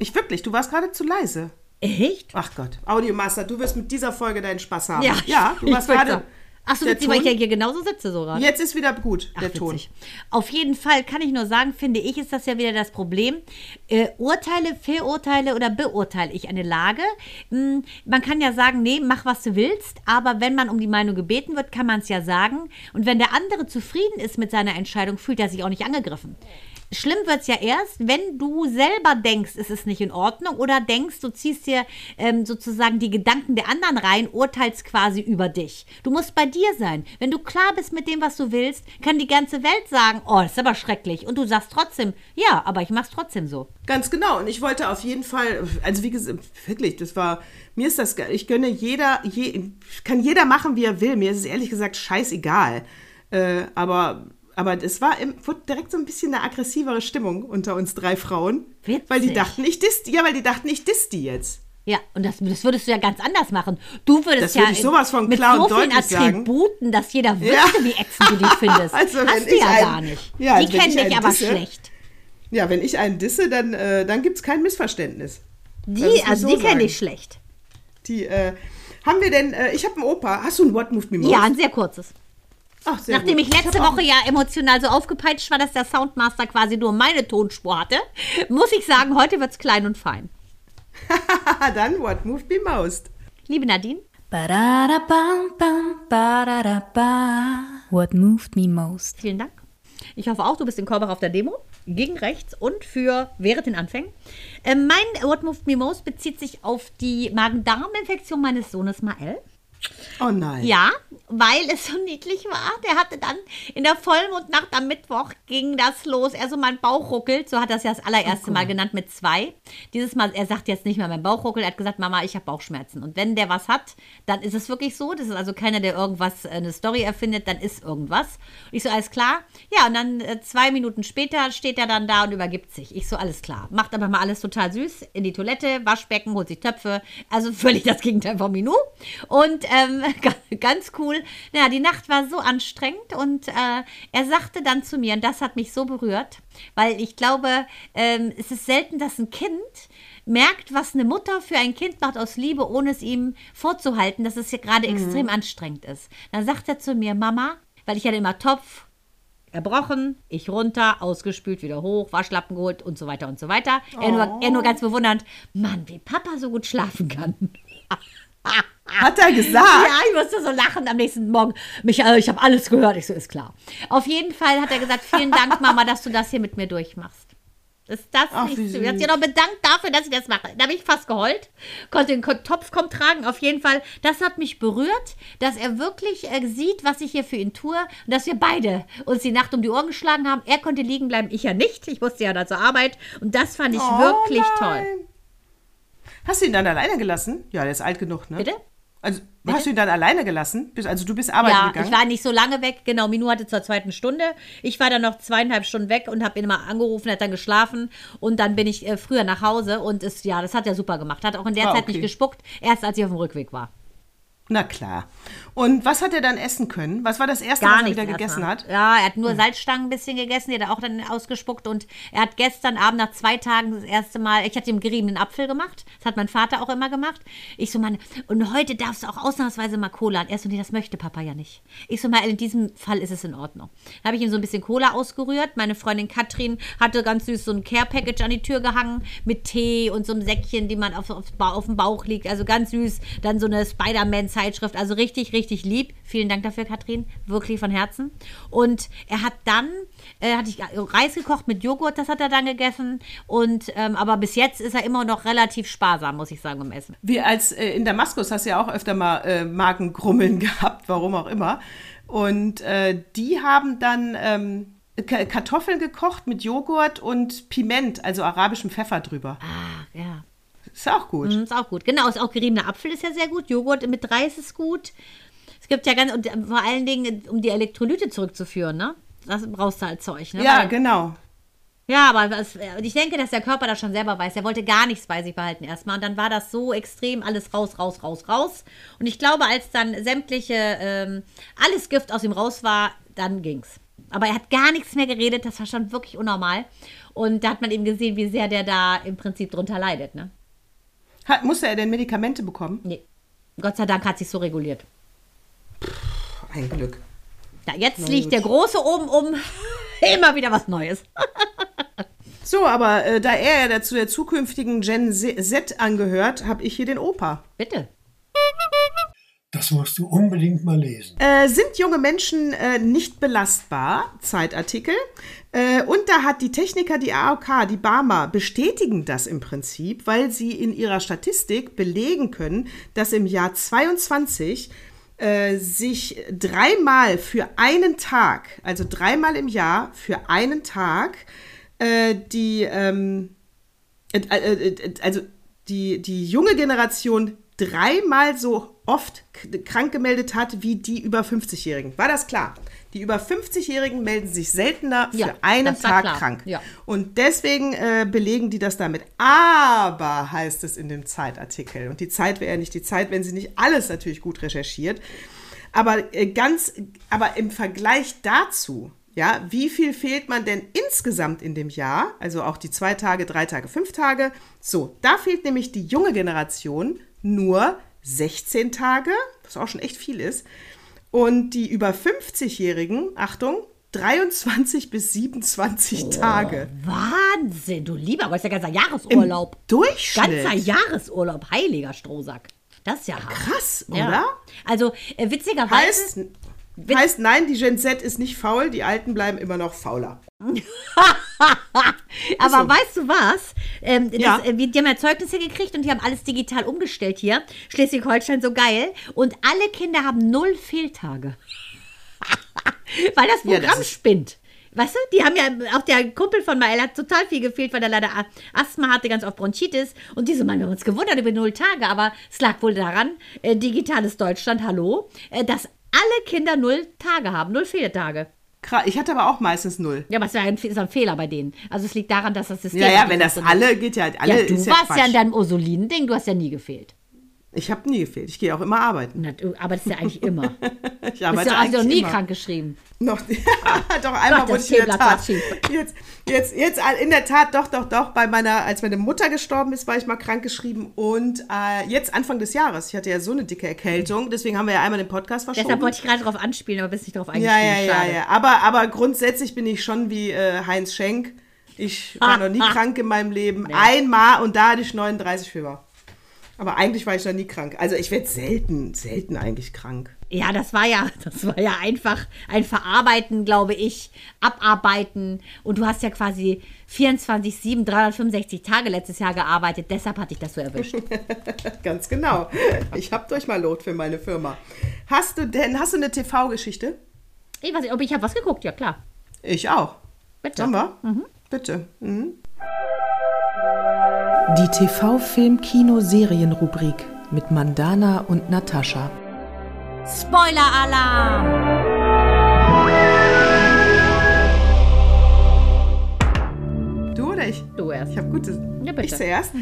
Ich wirklich, du warst gerade zu leise. Echt? Ach Gott, Audiomaster, du wirst mit dieser Folge deinen Spaß haben. Ja, ja du warst gerade. sagen. Ach so, der witzig, weil ich Ton- ja hier genauso sitze so gerade. Jetzt ist wieder gut, der Ach, Ton. witzig. Auf jeden Fall kann ich nur sagen, finde ich, ist das ja wieder das Problem. Äh, urteile, verurteile oder beurteile ich eine Lage? Hm, man kann ja sagen, nee, mach was du willst, aber wenn man um die Meinung gebeten wird, kann man es ja sagen. Und wenn der andere zufrieden ist mit seiner Entscheidung, fühlt er sich auch nicht angegriffen. Schlimm wird es ja erst, wenn du selber denkst, es ist nicht in Ordnung oder denkst, du ziehst dir ähm, sozusagen die Gedanken der anderen rein, urteilst quasi über dich. Du musst bei dir sein. Wenn du klar bist mit dem, was du willst, kann die ganze Welt sagen, oh, das ist aber schrecklich. Und du sagst trotzdem, ja, aber ich mach's trotzdem so. Ganz genau. Und ich wollte auf jeden Fall, also wie gesagt, wirklich, das war, mir ist das, ich gönne jeder, je, kann jeder machen, wie er will. Mir ist es ehrlich gesagt scheißegal. Äh, aber, aber es war im, wurde direkt so ein bisschen eine aggressivere Stimmung unter uns drei Frauen. Witzig. Weil die dachten, ich diss, ja, weil die dachten, ich diss die jetzt. Ja, und das, das würdest du ja ganz anders machen. Du würdest Das ja würde ich sowas von mit klar so und vielen deutlich sagen. Attributen, dass jeder wüsste, Ja. wie ätzend du dich findest. Also, Hast du ja ein- gar nicht. Ja, die also kennen ich dich aber disse- schlecht. Ja, wenn ich einen disse, dann, äh, dann gibt es kein Missverständnis. Die, also so die kenne ich schlecht. Die, äh, haben wir denn, äh, ich habe einen Opa. Hast du ein What Moved Me Most? Ja, ein sehr kurzes. Ach, sehr Nachdem gut. ich letzte auch- Woche ja emotional so aufgepeitscht war, dass der Soundmaster quasi nur meine Tonspur hatte, muss ich sagen, heute wird's klein und fein. dann What Moved Me Most. Liebe Nadine. What moved me most? vielen Dank. Ich hoffe auch, du bist in Korbach auf der Demo. Gegen rechts und für während den Anfängen. Äh, mein What Moved Me Most bezieht sich auf die Magen-Darm-Infektion meines Sohnes Mael. Oh nein. Ja, weil es so niedlich war. Der hatte dann in der Vollmondnacht am Mittwoch ging das los. Er so, mein Bauch ruckelt. So hat er es ja das allererste Mal genannt mit zwei. Dieses Mal, er sagt jetzt nicht mehr, mein Bauch ruckelt. Er hat gesagt, Mama, ich habe Bauchschmerzen. Und wenn der was hat, dann ist es wirklich so. Das ist also keiner, der irgendwas, äh, eine Story erfindet, dann ist irgendwas. Und ich so, alles klar. Ja, und dann äh, zwei Minuten später steht er dann da und übergibt sich. Ich so, alles klar. Macht aber mal alles total süß. In die Toilette, Waschbecken, holt sich Töpfe. Also völlig das Gegenteil von Minou. Und ähm, ganz cool. Naja, die Nacht war so anstrengend und äh, er sagte dann zu mir, und das hat mich so berührt, weil ich glaube, ähm, es ist selten, dass ein Kind merkt, was eine Mutter für ein Kind macht aus Liebe, ohne es ihm vorzuhalten, dass es hier gerade extrem anstrengend ist. Dann sagt er zu mir, Mama, weil ich hatte immer Topf, erbrochen, ich runter, ausgespült, wieder hoch, Waschlappen geholt und so weiter und so weiter. Er, nur, er nur ganz bewundernd, Mann, wie Papa so gut schlafen kann. Hat er gesagt? Ja, ich musste so lachen am nächsten Morgen. Michael, ich habe alles gehört. Ich so, ist klar. Auf jeden Fall hat er gesagt, vielen Dank, Mama, dass du das hier mit mir durchmachst. Ist das Ach, nicht süß? Er hat süß. sich noch bedankt dafür, dass ich das mache. Da habe ich fast geheult. Konnte den Topf kaum tragen. Auf jeden Fall, das hat mich berührt, dass er wirklich äh, sieht, was ich hier für ihn tue. Und dass wir beide uns die Nacht um die Ohren geschlagen haben. Er konnte liegen bleiben, ich ja nicht. Ich musste ja da zur Arbeit. Und das fand ich Oh, wirklich toll. nein. Hast du ihn dann alleine gelassen? Ja, der ist alt genug, ne? Bitte? Also, hast du ihn dann alleine gelassen? Also, du bist arbeiten Ja, gegangen? ich war nicht so lange weg. Genau, Minu hatte zur zweiten Stunde. Ich war dann noch zweieinhalb Stunden weg und habe ihn immer angerufen, hat dann geschlafen und dann bin ich äh, früher nach Hause und es, ja, das hat er super gemacht. Hat auch in der Ah, Zeit okay. nicht gespuckt, erst als ich auf dem Rückweg war. Na klar. Und was hat er dann essen können? Was war das erste, Gar was er wieder gegessen hat? Hm. Ja, er hat nur Salzstangen ein bisschen gegessen, die hat er auch dann ausgespuckt und er hat gestern Abend nach zwei Tagen das erste Mal, ich hatte ihm geriebenen Apfel gemacht, das hat mein Vater auch immer gemacht. Ich so, Mann, und heute darfst du auch ausnahmsweise mal Cola. Und er so, nee, das möchte Papa ja nicht. Ich so, mal, in diesem Fall ist es in Ordnung. Da habe ich ihm so ein bisschen Cola ausgerührt. Meine Freundin Katrin hatte ganz süß so ein Care-Package an die Tür gehangen mit Tee und so einem Säckchen, die man auf, auf, auf dem Bauch liegt. Also ganz süß. Dann so eine Spider-Man-Zeitschrift. Also richtig, richtig lieb. Vielen Dank dafür, Katrin. Wirklich von Herzen. Und er hat dann, äh, hatte ich Reis gekocht mit Joghurt, das hat er dann gegessen. Und, ähm, aber bis jetzt ist er immer noch relativ sparsam, muss ich sagen, im Essen. Wie als äh, in Damaskus hast du ja auch öfter mal äh, Magengrummeln gehabt, warum auch immer. Und äh, die haben dann ähm, Ka- Kartoffeln gekocht mit Joghurt und Piment, also arabischem Pfeffer drüber. Ah, ja. Ist auch gut. Mm, Ist auch gut. Genau, ist auch geriebener Apfel ist ja sehr gut. Joghurt mit Reis ist gut. Es gibt ja ganz, und vor allen Dingen, um die Elektrolyte zurückzuführen, ne? Das brauchst du als Zeug, ne? Ja, Weil- genau. Ja, aber und ich denke, dass der Körper das schon selber weiß. Er wollte gar nichts bei sich behalten erstmal. Und dann war das so extrem, alles raus, raus, raus, raus. Und ich glaube, als dann sämtliche, ähm, alles Gift aus ihm raus war, dann ging's. Aber er hat gar nichts mehr geredet, das war schon wirklich unnormal. Und da hat man eben gesehen, wie sehr der da im Prinzip drunter leidet, ne? Hat, musste er denn Medikamente bekommen? Nee. Gott sei Dank hat sich so reguliert. Ein Glück. Ja, jetzt liegt der Große oben um. Immer wieder was Neues. So, aber äh, da er ja dazu der zukünftigen Gen Z angehört, habe ich hier den Opa. Bitte. Das musst du unbedingt mal lesen. Äh, sind junge Menschen äh, nicht belastbar? Zeitartikel. Äh, und da hat die Techniker, die AOK, die Barmer bestätigen das im Prinzip, weil sie in ihrer Statistik belegen können, dass im Jahr 22 äh, sich dreimal für einen Tag, also dreimal im Jahr für einen Tag, äh, die, ähm, äh, also die, die junge Generation dreimal so oft krank gemeldet hat wie die über 50-Jährigen. War das klar? Die über 50-Jährigen melden sich seltener für Ja, einen Tag klar. krank. Ja. Und deswegen äh, belegen die das damit. Aber heißt es in dem Zeitartikel. Und die Zeit wäre ja nicht die Zeit, wenn sie nicht alles natürlich gut recherchiert. Aber äh, ganz, aber im Vergleich dazu, ja, wie viel fehlt man denn insgesamt in dem Jahr? Also auch die zwei Tage, drei Tage, fünf Tage. So, da fehlt nämlich die junge Generation nur 16 Tage, was auch schon echt viel ist. Und die über 50-Jährigen, Achtung, 23 bis 27 Tage. Wahnsinn, du lieber, aber ist ja ganzer Jahresurlaub. Durchschnitt. Ganzer Jahresurlaub, heiliger Strohsack. Das ist ja hart. Krass, Ja. oder? Also äh, witzigerweise. Heißt, Heißt, nein, die Gen Z ist nicht faul, die Alten bleiben immer noch fauler. Aber so. weißt du was? Ähm, das, Ja. äh, die haben ja Zeugnisse gekriegt und die haben alles digital umgestellt hier. Schleswig-Holstein so geil. Und alle Kinder haben null Fehltage. weil das Ja, Programm das ist- spinnt. Weißt du, die haben ja, auch der Kumpel von Mael hat total viel gefehlt, weil er leider Asthma hatte, ganz oft Bronchitis. Und diese Mann, wir haben uns gewundert über null Tage, aber es lag wohl daran, äh, digitales Deutschland, hallo, äh, dass alle Kinder null Tage haben, null Fehltage. Ich hatte aber auch meistens null. Ja, aber es ist ja ein, Fehler bei denen. Also es liegt daran, dass das System. Ja, ja, wenn das alle geht ja halt alle. Ja, du ist warst ja in deinem Ursulinen-Ding, du hast ja nie gefehlt. Ich habe nie gefehlt. Ich gehe auch immer arbeiten. Na, du arbeitest ja eigentlich immer. Du Ich bist arbeite ja hast ja noch eigentlich nie immer. krank geschrieben. Noch, doch einmal Gott, wurde ich in der Tat. Jetzt, jetzt, jetzt in der Tat, doch, doch, doch. Bei meiner, als meine Mutter gestorben ist, war ich mal krank geschrieben. Und äh, jetzt Anfang des Jahres. Ich hatte ja so eine dicke Erkältung. Deswegen haben wir ja einmal den Podcast verschoben. Deshalb wollte ich gerade drauf anspielen, aber bist nicht drauf ja, eingestiegen. ja, ja, Schade. ja. Aber, aber grundsätzlich bin ich schon wie äh, Heinz Schenk. Ich war noch nie krank in meinem Leben. Einmal und da hatte ich 39 Fieber. Aber eigentlich war ich noch nie krank. Also ich werde selten, selten eigentlich krank. Ja, das war ja, das war ja einfach ein Verarbeiten, glaube ich, abarbeiten. Und du hast ja quasi 24, 7, 365 Tage letztes Jahr gearbeitet. Deshalb hatte ich das so erwischt. Ganz genau. Ich hab durch mal Lot für meine Firma. Hast du denn, hast du eine TV-Geschichte? Ich weiß nicht, ob ich habe was geguckt, ja klar. Ich auch. Bitte. Sollen wir? Bitte. Mhm. Die TV-Film-Kino-Serien-Rubrik mit Mandana und Natascha. Spoiler-Alarm! Du oder ich? Du erst. Ich habe gute. Ja, bitte. Ich zuerst.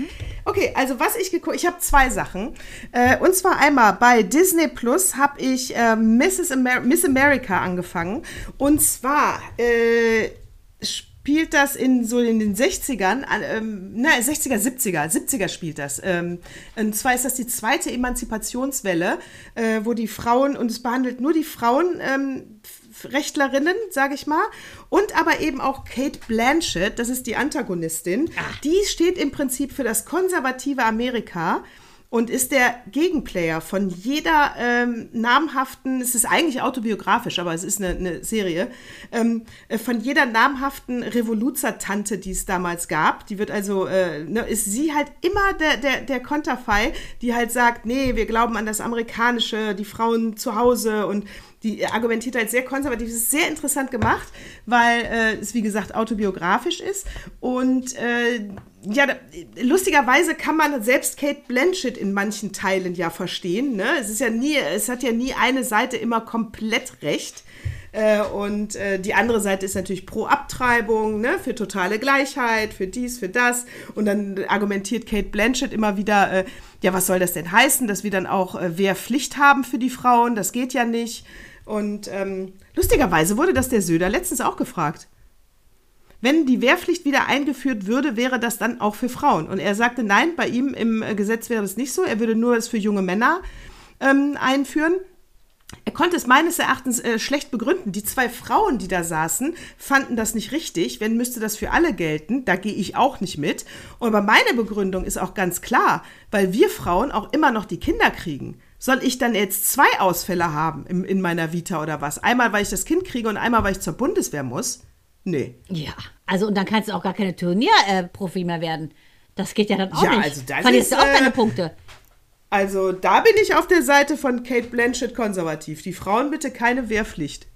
Okay, also was ich geguckt, ich habe zwei Sachen. Äh, und zwar einmal bei Disney Plus habe ich äh, Mrs. Amer Miss America angefangen. Und zwar äh, spielt das in so in den 60ern, an, ähm, ne, 60er, 70er, 70er spielt das. Ähm, und zwar ist das die zweite Emanzipationswelle, äh, wo die Frauen, und es behandelt nur die Frauen, ähm, Rechtlerinnen, sage ich mal, und aber eben auch Kate Blanchett, das ist die Antagonistin. Die steht im Prinzip für das konservative Amerika und ist der Gegenplayer von jeder ähm, namhaften, es ist eigentlich autobiografisch, aber es ist eine, eine Serie, ähm, äh, von jeder namhaften Revoluzertante, die es damals gab. Die wird also, äh, ne, ist sie halt immer der, der, der Konterfei, die halt sagt, nee, wir glauben an das Amerikanische, die Frauen zu Hause und die argumentiert halt sehr konservativ. Es ist sehr interessant gemacht, weil äh, es, wie gesagt, autobiografisch ist. Und äh, ja, lustigerweise kann man selbst Kate Blanchett in manchen Teilen ja verstehen. Ne? Es ist ja nie, es hat ja nie eine Seite immer komplett recht. Äh, und äh, die andere Seite ist natürlich pro Abtreibung, ne, für totale Gleichheit, für dies, für das. Und dann argumentiert Kate Blanchett immer wieder, äh, ja, was soll das denn heißen, dass wir dann auch äh, Wehrpflicht haben für die Frauen? Das geht ja nicht. Und ähm, lustigerweise wurde das der Söder letztens auch gefragt. Wenn die Wehrpflicht wieder eingeführt würde, wäre das dann auch für Frauen. Und er sagte, nein, bei ihm im äh, Gesetz wäre das nicht so. Er würde nur es für junge Männer ähm, einführen. Er konnte es meines Erachtens äh, schlecht begründen. Die zwei Frauen, die da saßen, fanden das nicht richtig. Wenn müsste das für alle gelten, da gehe ich auch nicht mit. Aber meine Begründung ist auch ganz klar, weil wir Frauen auch immer noch die Kinder kriegen. Soll ich dann jetzt zwei Ausfälle haben im, in meiner Vita oder was? Einmal, weil ich das Kind kriege und einmal, weil ich zur Bundeswehr muss? Nee. Ja, also und dann kannst du auch gar keine Turnierprofi mehr werden. Das geht ja dann auch Ja, nicht. also das Verlierst ist, du auch äh, deine Punkte. Also da bin ich auf der Seite von Kate Blanchett konservativ. Die Frauen bitte keine Wehrpflicht.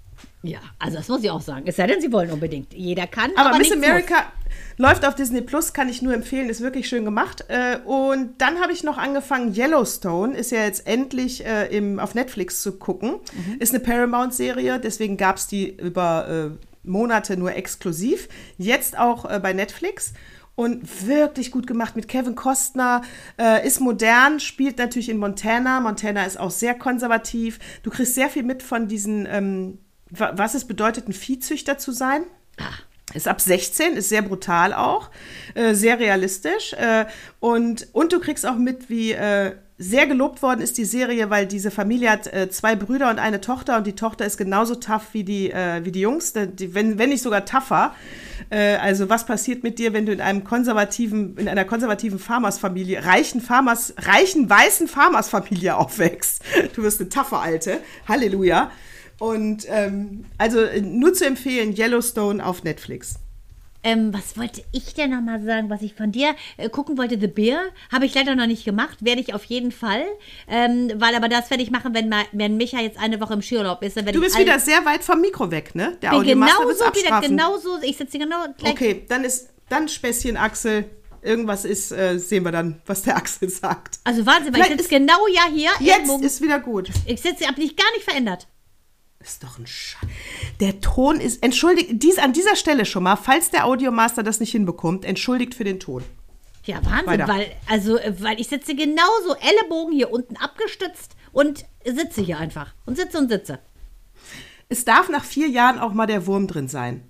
Ja, also das muss ich auch sagen. Es sei denn, sie wollen unbedingt. Jeder kann, aber, Aber, Miss America läuft auf Disney Plus, kann ich nur empfehlen, ist wirklich schön gemacht. Äh, Und dann habe ich noch angefangen, Yellowstone ist ja jetzt endlich äh, im, auf Netflix zu gucken. Ist eine Paramount-Serie, deswegen gab es die über äh, Monate nur exklusiv. Jetzt auch äh, bei Netflix. Und wirklich gut gemacht mit Kevin Costner, äh, ist modern, spielt natürlich in Montana. Montana ist auch sehr konservativ. Du kriegst sehr viel mit von diesen, ähm, wa- was es bedeutet, ein Viehzüchter zu sein. Ist ab 16, ist sehr brutal auch, äh, sehr realistisch. Äh, und, und du kriegst auch mit, wie äh, sehr gelobt worden ist die Serie, weil diese Familie hat äh, zwei Brüder und eine Tochter und die Tochter ist genauso tough wie die, äh, wie die Jungs, die, wenn, wenn nicht sogar tougher. Äh, also was passiert mit dir, wenn du in einem konservativen, in einer konservativen Farmersfamilie, reichen Farmers, reichen weißen Farmersfamilie aufwächst? Du wirst eine taffe Alte. Halleluja. Und ähm, also äh, nur zu empfehlen, Yellowstone auf Netflix. Ähm, was wollte ich denn nochmal sagen, was ich von dir äh, gucken wollte? The Bear habe ich leider noch nicht gemacht, werde ich auf jeden Fall. Ähm, weil aber das werde ich machen, wenn, mal, wenn Micha jetzt eine Woche im Skiurlaub ist. Du ich bist wieder sehr weit vom Mikro weg, ne? Der bin wird's genauso wieder, abstrafen. genauso, ich sitze genau gleich. Okay, dann ist dann Späßchen Axel. Irgendwas ist, äh, sehen wir dann, was der Axel sagt. Also Wahnsinn, weil ich Vielleicht sitze ist- genau ja hier. Jetzt ist wieder gut. ich sitze, habe mich gar nicht verändert. Ist doch ein Scheiß. Der Ton ist, entschuldigt, dies an dieser Stelle schon mal, falls der Audiomaster das nicht hinbekommt, entschuldigt für den Ton. Ja, Wahnsinn, Weiter. weil, also, äh, weil ich sitze genauso, Ellenbogen hier unten abgestützt und sitze hier einfach. Und sitze und sitze. Es darf nach vier Jahren auch mal der Wurm drin sein.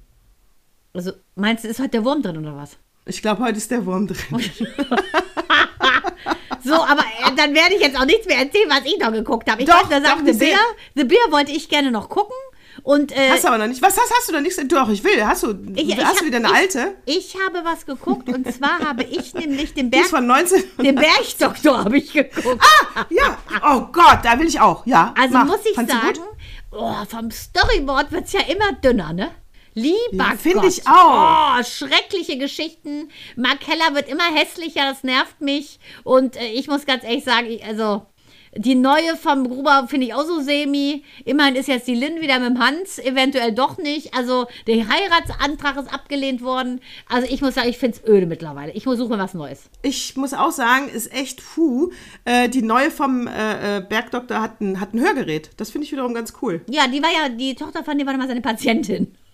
Also, meinst du, ist heute der Wurm drin oder was? Ich glaube, heute ist der Wurm drin. So, aber äh, dann werde ich jetzt auch nichts mehr erzählen, was ich noch geguckt habe. Ich Doch, wollte nur sagen, doch, The Bear, The Bear wollte ich gerne noch gucken. Und äh, Hast du aber noch nicht. Was hast, hast du noch nichts? Doch, ich will. Hast du, ich, ich hast hab- du wieder eine ich, alte? Ich habe was geguckt und zwar habe ich nämlich den Berg, von 19. den Bergdoktor habe ich geguckt. Ja, oh Gott, da will ich auch. Ja, Also mach. muss ich Fandst sagen, oh, vom Storyboard wird es ja immer dünner, ne? Lieber Ja, Gott. find ich auch. Oh, schreckliche Geschichten. Mark Keller wird immer hässlicher, das nervt mich. Und äh, ich muss ganz ehrlich sagen, ich, also die neue vom Gruber finde ich auch so semi. Immerhin ist jetzt die Lynn wieder mit dem Hans, eventuell doch nicht. Also der Heiratsantrag ist abgelehnt worden. Also ich muss sagen, ich finde es öde mittlerweile. Ich muss suchen was Neues. Ich muss auch sagen, ist echt puh. Äh, die neue vom äh, äh, Bergdoktor hat ein, hat ein Hörgerät. Das finde ich wiederum ganz cool. Ja, die war ja, die Tochter von dem war mal seine Patientin.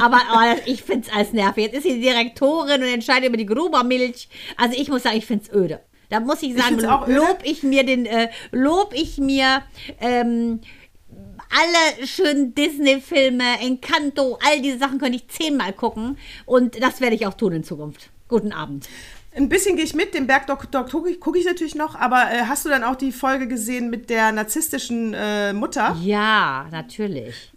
Aber oh, das- ich finde es als nervig. Jetzt ist sie Direktorin und entscheidet über die Grubermilch. Also ich muss sagen, ich finde es öde. Da muss ich sagen, öde. lob ich mir den, äh, lob ich mir ähm, alle schönen Disney-Filme, Encanto, all diese Sachen könnte ich zehnmal gucken. Und das werde ich auch tun in Zukunft. Guten Abend. Ein bisschen gehe ich mit, den Bergdoktor gucke ich, guck ich natürlich noch, aber äh, hast du dann auch die Folge gesehen mit der narzisstischen äh, Mutter? Ja, natürlich.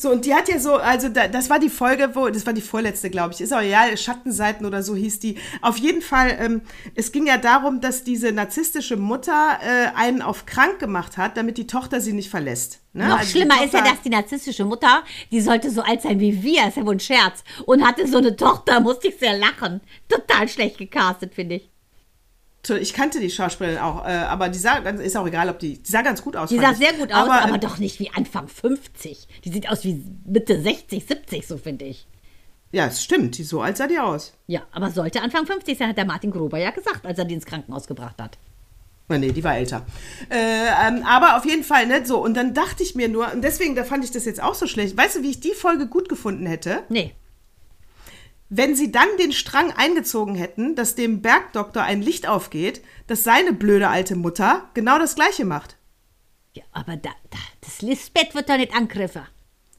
So, und die hat ja so, also da, das war die Folge, wo, das war die vorletzte, glaube ich, ist auch ja, Schattenseiten oder so hieß die. Auf jeden Fall, ähm, es ging ja darum, dass diese narzisstische Mutter äh, einen auf krank gemacht hat, damit die Tochter sie nicht verlässt. Ne? Noch Also schlimmer ist ja, Tochter- dass die narzisstische Mutter, die sollte so alt sein wie wir, ist ja wohl ein Scherz, und hatte so eine Tochter, musste ich sehr lachen. Total schlecht gecastet, finde ich. Ich kannte die Schauspielerin auch, äh, aber die sah, ganz- ist auch egal, ob die, die sah ganz gut aus. Die sah sehr gut aus, aber, ähm, doch nicht wie Anfang 50. Die sieht aus wie Mitte 60, 70, so finde ich. Ja, es stimmt, die, so alt sah die aus. Ja, aber sollte Anfang 50 sein, hat der Martin Gruber ja gesagt, als er die ins Krankenhaus gebracht hat. Nee, die war älter. Äh, ähm, aber auf jeden Fall nicht so. Und dann dachte ich mir nur, und deswegen, da fand ich das jetzt auch so schlecht. Weißt du, wie ich die Folge gut gefunden hätte? Nee. Wenn sie dann den Strang eingezogen hätten, dass dem Bergdoktor ein Licht aufgeht, dass seine blöde alte Mutter genau das Gleiche macht. Ja, aber da, da, das Lisbeth wird doch nicht angriffen.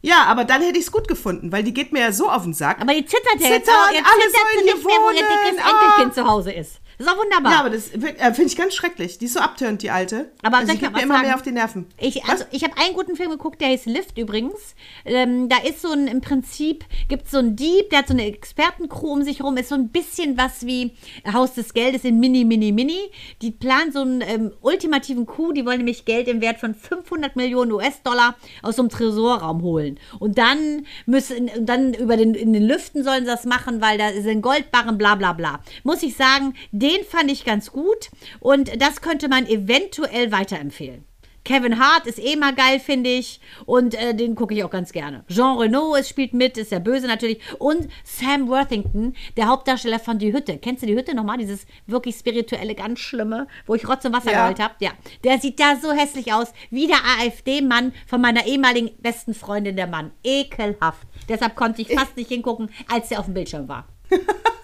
Ja, aber dann hätte ich es gut gefunden, weil die geht mir ja so auf den Sack. Aber die zittert ja jetzt Zittern, auch. Jetzt alle zittert sie nicht mehr, wo ihr wohnen, dickes ah. Enkelkind zu Hause ist. Das ist auch wunderbar. ja, aber das äh, finde ich ganz schrecklich. Die ist so abtörend, die alte. Aber also ich geht mir immer sagen? mehr auf die Nerven. Ich, also, ich habe einen guten Film geguckt, der heißt Lift übrigens. Ähm, da ist so ein, im Prinzip, gibt es so einen Dieb, der hat so eine Expertencrew um sich rum, ist so ein bisschen was wie Haus des Geldes in Mini, Mini, Mini. Die planen so einen ähm, ultimativen Coup, die wollen nämlich Geld im Wert von 500 Millionen US-Dollar aus so einem Tresorraum holen. Und dann müssen, dann über den, in den Lüften sollen sie das machen, weil da sind Goldbarren, bla, bla, bla. Muss ich sagen, den fand ich ganz gut und das könnte man eventuell weiterempfehlen. Kevin Hart ist eh mal geil, finde ich. Und äh, den gucke ich auch ganz gerne. Jean Reno ist, spielt mit, ist der Böse natürlich. Und Sam Worthington, der Hauptdarsteller von Die Hütte. Kennst du Die Hütte nochmal? Dieses wirklich spirituelle, ganz schlimme, wo ich Rotz und Wasser Ja. geheult habe. Ja. Der sieht da so hässlich aus, wie der AfD-Mann von meiner ehemaligen besten Freundin, der Mann. Ekelhaft. Deshalb konnte ich fast nicht hingucken, als der auf dem Bildschirm war.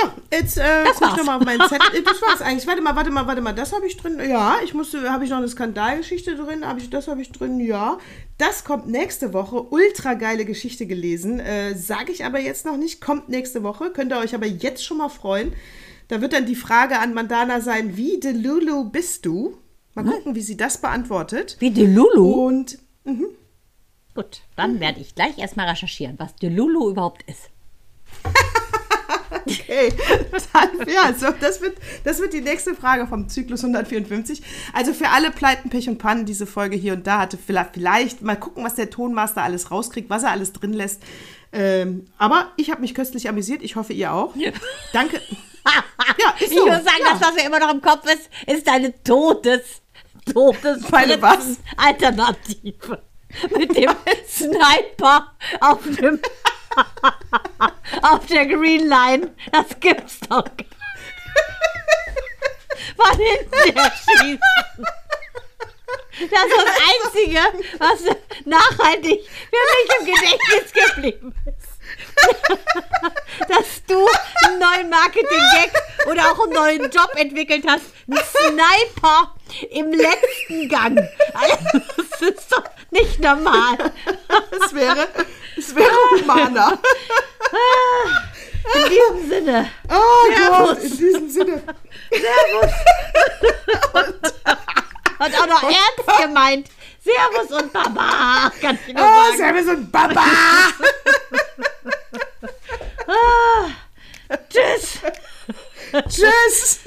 So, jetzt äh, Das guck ich nochmal auf meinen Zettel. Äh, Das war's eigentlich. Warte mal, warte mal, warte mal. Das habe ich drin. Ja, ich musste, habe ich noch eine Skandalgeschichte drin? Hab ich, das habe ich drin, ja. Das kommt nächste Woche. Ultra geile Geschichte gelesen. Äh, Sage ich aber jetzt noch nicht. Kommt nächste Woche. Könnt ihr euch aber jetzt schon mal freuen. Da wird dann die Frage an Mandana sein, wie Delulu bist du? Mal gucken, wie sie das beantwortet. Wie Delulu? Und Gut, dann werde ich gleich erstmal recherchieren, was Delulu überhaupt ist. Okay, dann, ja, so, das, wird, das wird die nächste Frage vom Zyklus 154. Also für alle Pleiten, Pech und Pannen, diese Folge hier und da hatte vielleicht, vielleicht mal gucken, was der Tonmaster alles rauskriegt, was er alles drin lässt. Ähm, aber ich habe mich köstlich amüsiert. Ich hoffe, ihr auch. Danke. Ja, so. Ich muss sagen, ja. das, was mir immer noch im Kopf ist, ist deine Todes, Todes Meine was? Alternative. Mit dem Sniper auf dem auf der Green Line. Das gibt's doch gar nicht. Von hinten her schießen. Das ist das Einzige, was nachhaltig für mich im Gedächtnis geblieben ist. Dass du einen neuen Marketing-Gag oder auch einen neuen Job entwickelt hast. Ein Sniper im letzten Gang. Also, Das ist doch nicht normal. Es wäre, es wäre humaner. In diesem Sinne. Oh Servus. Gott, in diesem Sinne. Und auch noch ernst gemeint. Servus und Baba. Kann ich nur Oh, sagen. Servus und Baba. Tschüss. Tschüss.